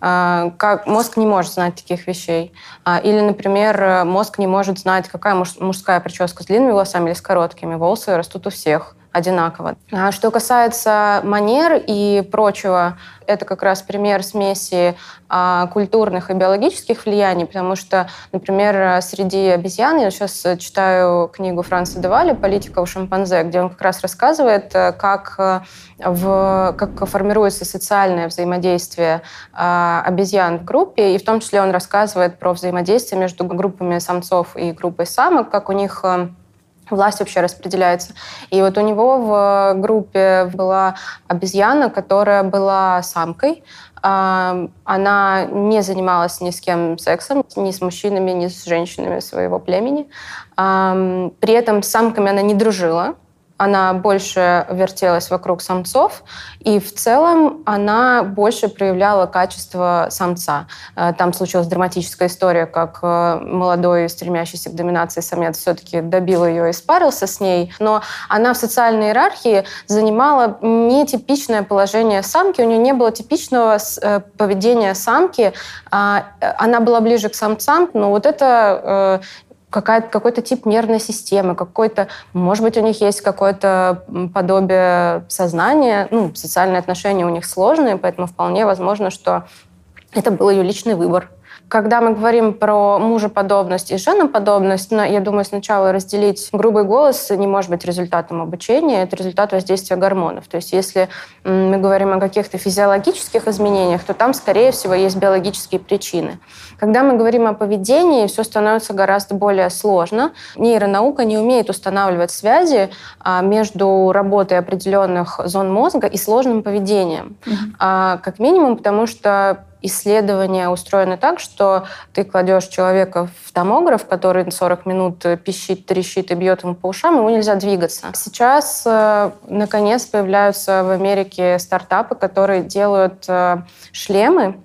А, Как мозг не может знать таких вещей. А, Или, например, э, мозг не может знать, какая муж- мужская прическа с длинными волосами или с короткими. Волосы растут у всех. Одинаково. А что касается манер и прочего, это как раз пример смеси а, культурных и биологических влияний, потому что, например, среди обезьян, я сейчас читаю книгу Франца Деваля «Политика у шимпанзе», где он как раз рассказывает, э, как, э, в, как формируется социальное взаимодействие а, обезьян в группе, и в том числе он рассказывает про взаимодействие между группами самцов и группой самок, как у них э, власть вообще распределяется. И вот у него в группе была обезьяна, которая была самкой. Она не занималась ни с кем сексом, ни с мужчинами, ни с женщинами своего племени. При этом с самками она не дружила она больше вертелась вокруг самцов, и в целом она больше проявляла качество самца. Э, там случилась драматическая история, как э, молодой, стремящийся к доминации самец все-таки добил ее и спарился с ней, но она в социальной иерархии занимала нетипичное положение самки, у нее не было типичного э, поведения самки, а, она была ближе к самцам, но вот это какой-то тип нервной системы, какой-то, может быть, у них есть какое-то подобие сознания, ну, социальные отношения у них сложные, поэтому вполне возможно, что это был ее личный выбор. Когда мы говорим про мужеподобность и женоподобность, ну, я думаю, сначала разделить грубый голос не может быть результатом обучения, это результат воздействия гормонов. То есть если мы говорим о каких-то физиологических изменениях, то там, скорее всего, есть биологические причины. Когда мы говорим о поведении, все становится гораздо более сложно. Нейронаука не умеет устанавливать связи а, между работой определенных зон мозга и сложным поведением. Mm-hmm. Как минимум, потому что исследования устроены так, что ты кладешь человека в томограф, который 40 минут пищит, трещит и бьет ему по ушам, ему нельзя двигаться. Сейчас, э, наконец, появляются в Америке стартапы, которые делают э, шлемы,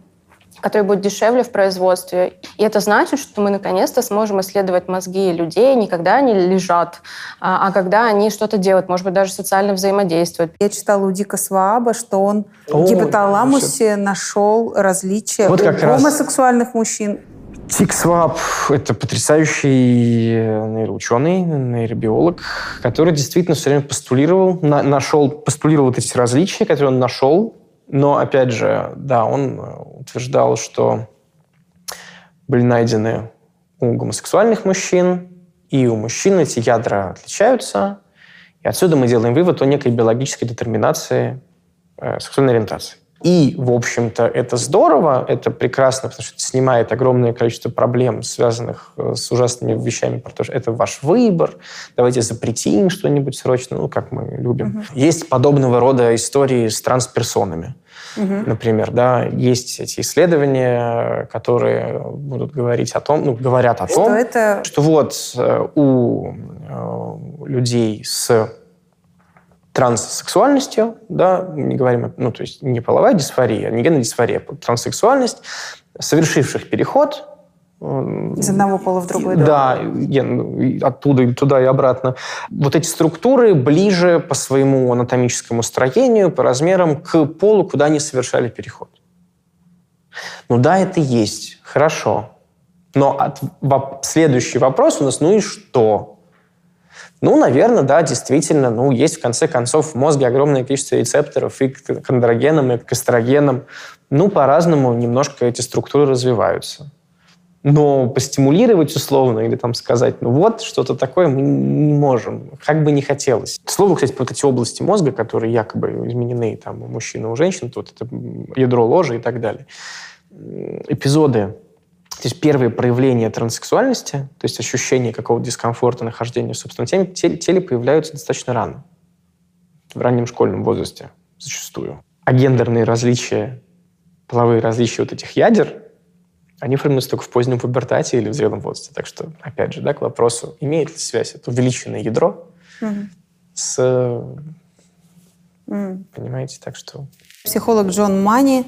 который будет дешевле в производстве. И это значит, что мы наконец-то сможем исследовать мозги людей не когда они лежат, а, а когда они что-то делают, может быть, даже социально взаимодействуют. Я читала у Дика Свааба, что он О, в гипоталамусе нашел различия вот у гомосексуальных раз... мужчин Дик Свааб – это потрясающий нейроученый, нейробиолог, который действительно все время постулировал, на, нашел, постулировал вот эти различия, которые он нашел, но, опять же, да, он э, утверждал, что были найдены у гомосексуальных мужчин, и у мужчин эти ядра отличаются. И отсюда мы делаем вывод о некой биологической детерминации э, сексуальной ориентации. И, в общем-то, это здорово, это прекрасно, потому что это снимает огромное количество проблем, связанных э, с ужасными вещами, про то, что это ваш выбор, давайте запретим что-нибудь срочно, ну, как мы любим. Угу. Есть подобного рода истории с трансперсонами. Угу. Например, да, есть эти исследования, которые будут говорить о том, ну, говорят о что том, это... что вот э, у э, людей с транссексуальностью, да, не говорим, ну, то есть не половая дисфория, не генная дисфория, а транссексуальность, совершивших переход из одного пола в другой. Да, да оттуда и туда и обратно. Вот эти структуры ближе по своему анатомическому строению, по размерам к полу, куда они совершали переход. Ну да, это есть, хорошо. Но от, следующий вопрос у нас, ну и что? Ну, наверное, да, действительно, ну, есть в конце концов в мозге огромное количество рецепторов и к андрогенам, и к эстрогенам. Ну, по-разному немножко эти структуры развиваются. Но постимулировать условно или там сказать, ну вот, что-то такое мы не можем, как бы не хотелось. Слово, кстати, вот эти области мозга, которые якобы изменены там у мужчин и у женщин, вот это ядро ложи и так далее. Эпизоды то есть первые проявления транссексуальности, то есть ощущение какого-то дискомфорта, нахождения в собственном теле, теле, теле появляются достаточно рано, в раннем школьном возрасте зачастую. А гендерные различия, половые различия вот этих ядер, они формируются только в позднем пубертате или в зрелом возрасте. Так что, опять же, да, к вопросу, имеет ли связь это увеличенное ядро mm с... Mm. Понимаете, так что... Психолог Джон Мани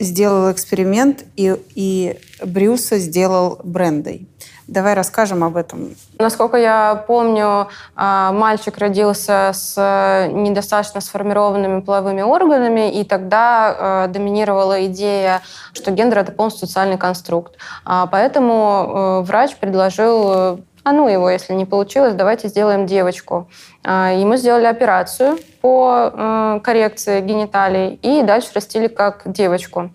сделал эксперимент, и, и Брюса сделал брендой. Давай расскажем об этом. Насколько я помню, а, мальчик родился с недостаточно сформированными половыми органами, и тогда а, доминировала идея, что гендер — это полностью социальный конструкт. А, поэтому врач предложил а ну его, если не получилось, давайте сделаем девочку. А, ему сделали операцию по э, коррекции гениталий и дальше растили как девочку.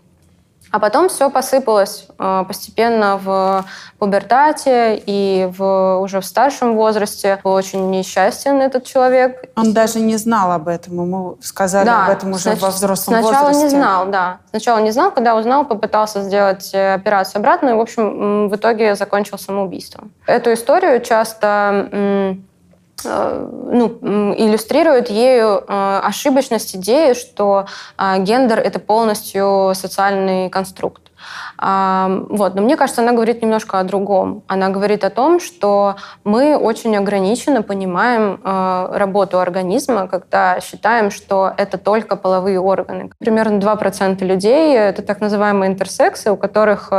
А потом все посыпалось э, постепенно в пубертате и в, уже в старшем возрасте. Был очень несчастен этот человек. Он даже не знал об этом, ему сказали да, об этом уже снач... во взрослом сначала возрасте. Сначала не знал, да. Сначала не знал, когда узнал, попытался сделать э, операцию обратно, и, в общем, в итоге закончил самоубийством. Эту историю часто ну, иллюстрирует ею э, ошибочность идеи, что э, гендер — это полностью социальный конструкт. Вот. Но мне кажется, она говорит немножко о другом. Она говорит о том, что мы очень ограниченно понимаем работу организма, когда считаем, что это только половые органы. Примерно 2% людей — это так называемые интерсексы, у которых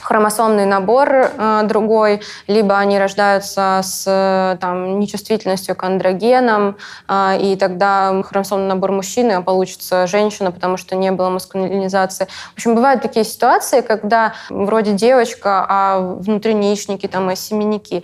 хромосомный набор э, другой, либо они рождаются с там, нечувствительностью к андрогенам, э, и тогда хромосомный набор мужчины, а получится женщина, потому что не было маскулинизации. В общем, бывают такие ситуации, когда вроде девочка, а внутри яичники там, и семенники.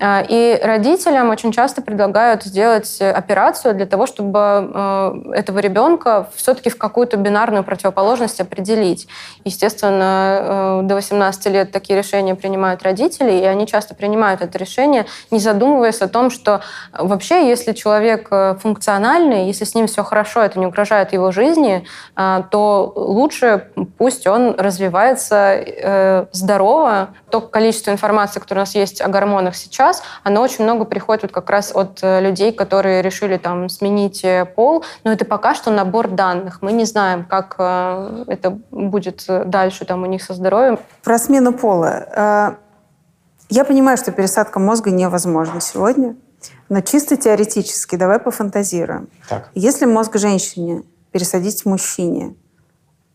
А, и родителям очень часто предлагают сделать операцию для того, чтобы э, этого ребенка все-таки в какую-то бинарную противоположность определить. Естественно, э, до 18 лет такие решения принимают родители, и они часто принимают это решение, не задумываясь о том, что вообще, если человек э, функциональный, если с ним все хорошо, это не угрожает его жизни, то лучше пусть он развивается здорово. То количество информации, которое у нас есть о гормонах сейчас, оно очень много приходит вот как раз от э, людей, которые решили там сменить э, пол, но это пока что набор данных. Мы не знаем, как э, это будет дальше там у них со здоровьем. Про смену пола. Я понимаю, что пересадка мозга невозможна сегодня, но чисто теоретически давай пофантазируем. Так. Если мозг женщине пересадить мужчине,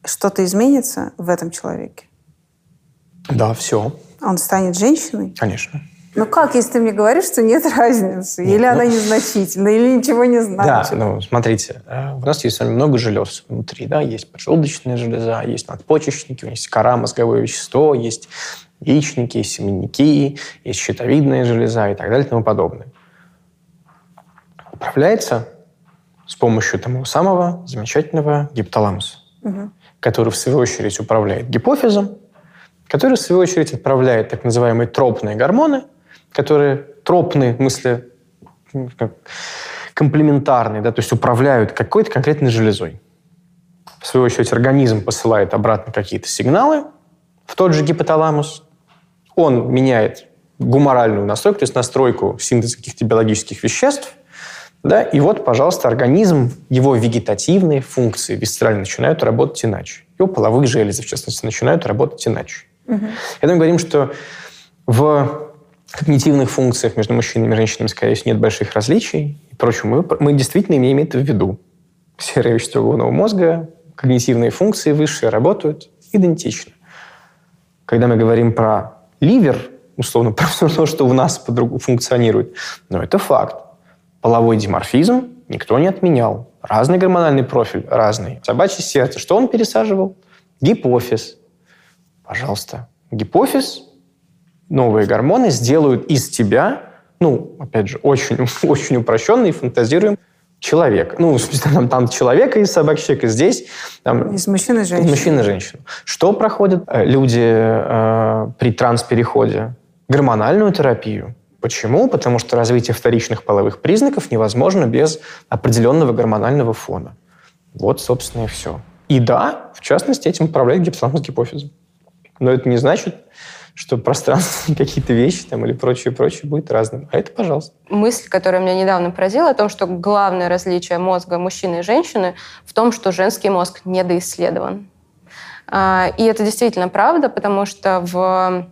что-то изменится в этом человеке? Да, все. Он станет женщиной? Конечно. Ну как, если ты мне говоришь, что нет разницы? Нет, или ну... она незначительна, или ничего не значит? Да, ну смотрите, э, у нас есть много желез внутри, да, есть поджелудочная железа, есть надпочечники, есть кора, мозговое вещество, есть яичники, есть семенники, есть щитовидная железа и так далее и тому подобное. Управляется с помощью того самого замечательного гипоталамуса, угу. который, в свою очередь, управляет гипофизом, который, в свою очередь, отправляет так называемые тропные гормоны – которые тропные, в смысле как, комплементарные, да, то есть управляют какой-то конкретной железой. В свою очередь организм посылает обратно какие-то сигналы в тот же гипоталамус. Он меняет гуморальную настройку, то есть настройку синтеза каких-то биологических веществ, да, и вот, пожалуйста, организм, его вегетативные функции висцерально начинают работать иначе. Его половые железы, в частности, начинают работать иначе. Угу. И мы говорим, что в когнитивных функциях между мужчинами и женщинами, скорее всего, нет больших различий. И прочим, мы, мы действительно имеем это в виду. Серое вещество головного мозга, когнитивные функции высшие работают идентично. Когда мы говорим про ливер, условно, [laughs] про то, что у нас по функционирует, но это факт. Половой диморфизм никто не отменял. Разный гормональный профиль, разный. Собачье сердце, что он пересаживал? Гипофиз. Пожалуйста. Гипофиз новые гормоны сделают из тебя, ну, опять же, очень, [laughs] очень упрощенный, фантазируем, человек. Ну, смысле, там, там человека из собак и здесь... Там, из мужчины и женщины. Из мужчины и женщины. Что проходят э, люди э, при транспереходе? Гормональную терапию. Почему? Потому что развитие вторичных половых признаков невозможно без определенного гормонального фона. Вот, собственно, и все. И да, в частности, этим управляет гипоталамус гипофизом. Но это не значит, что пространство, [laughs] какие-то вещи там или прочее, прочее будет разным. А это пожалуйста. Мысль, которая меня недавно поразила, о том, что главное различие мозга мужчины и женщины в том, что женский мозг недоисследован. А, и это действительно правда, потому что в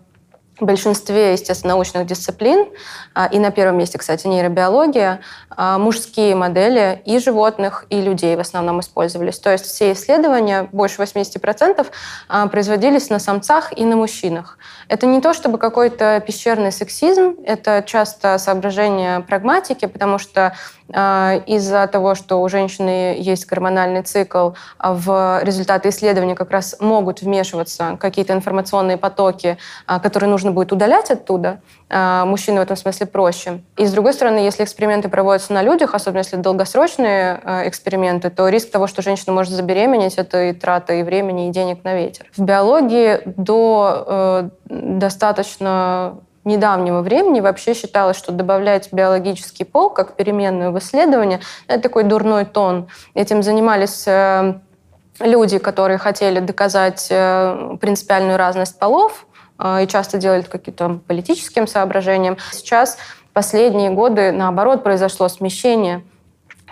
в большинстве, естественно, научных дисциплин, а, и на первом месте, кстати, нейробиология, а, мужские модели и животных, и людей в основном использовались. То есть все исследования, больше 80%, а, производились на самцах и на мужчинах. Это не то чтобы какой-то пещерный сексизм, это часто соображение прагматики, потому что из-за того, что у женщины есть гормональный цикл, а в результаты исследований как раз могут вмешиваться какие-то информационные потоки, э, которые нужно будет удалять оттуда. Мужчины в этом смысле проще. И с другой стороны, если эксперименты проводятся на людях, особенно если долгосрочные эксперименты, то риск того, что женщина может забеременеть, это и трата и времени, и денег на ветер. В биологии до э, достаточно недавнего времени вообще считалось, что добавлять биологический пол как переменную в исследование – это такой дурной тон. Этим занимались э, люди, которые хотели доказать э, принципиальную разность полов, э, и часто делали каким-то политическим соображением. Сейчас последние годы, наоборот, произошло смещение –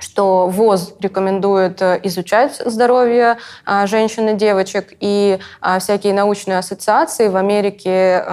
что ВОЗ рекомендует э, изучать здоровье а, женщин и девочек, и а, всякие научные ассоциации в Америке,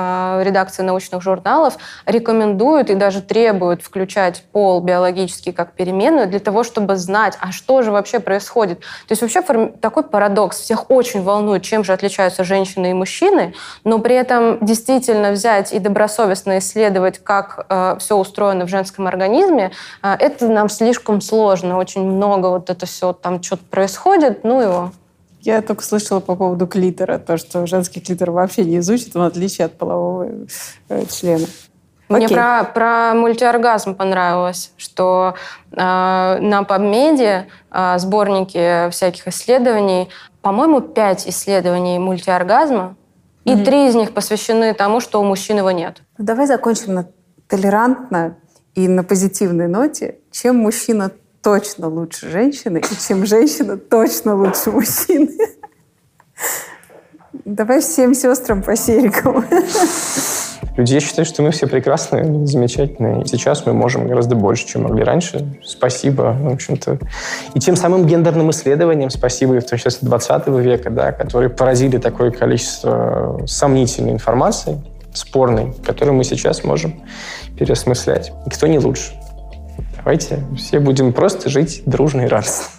редакции научных журналов рекомендуют и даже требуют включать пол биологический как переменную для того, чтобы знать, а что же вообще происходит. То есть вообще такой парадокс. Всех очень волнует, чем же отличаются женщины и мужчины, но при этом действительно взять и добросовестно исследовать, как э, все устроено в женском организме, э, это нам слишком сложно сложно, очень много вот это все, там что-то происходит, ну его. Я только слышала по поводу клитора, то, что женский клитор вообще не изучит, в отличие от полового э, члена. Мне про, про мультиоргазм понравилось, что э, на PubMed э, сборники всяких исследований, по-моему, пять исследований мультиоргазма, mm-hmm. и три из них посвящены тому, что у мужчин его нет. Давай закончим на толерантно и на позитивной ноте. Чем мужчина точно лучше женщины, и чем женщина точно лучше мужчины. Давай всем сестрам по серикам. Люди, я считаю, что мы все прекрасные, замечательные. Сейчас мы можем гораздо больше, чем могли раньше. Спасибо, в общем-то. И тем самым гендерным исследованиям спасибо, и в том числе 20 века, да, которые поразили такое количество сомнительной информации, спорной, которую мы сейчас можем переосмыслять. И кто не лучше. Давайте все будем просто жить дружно и радостно.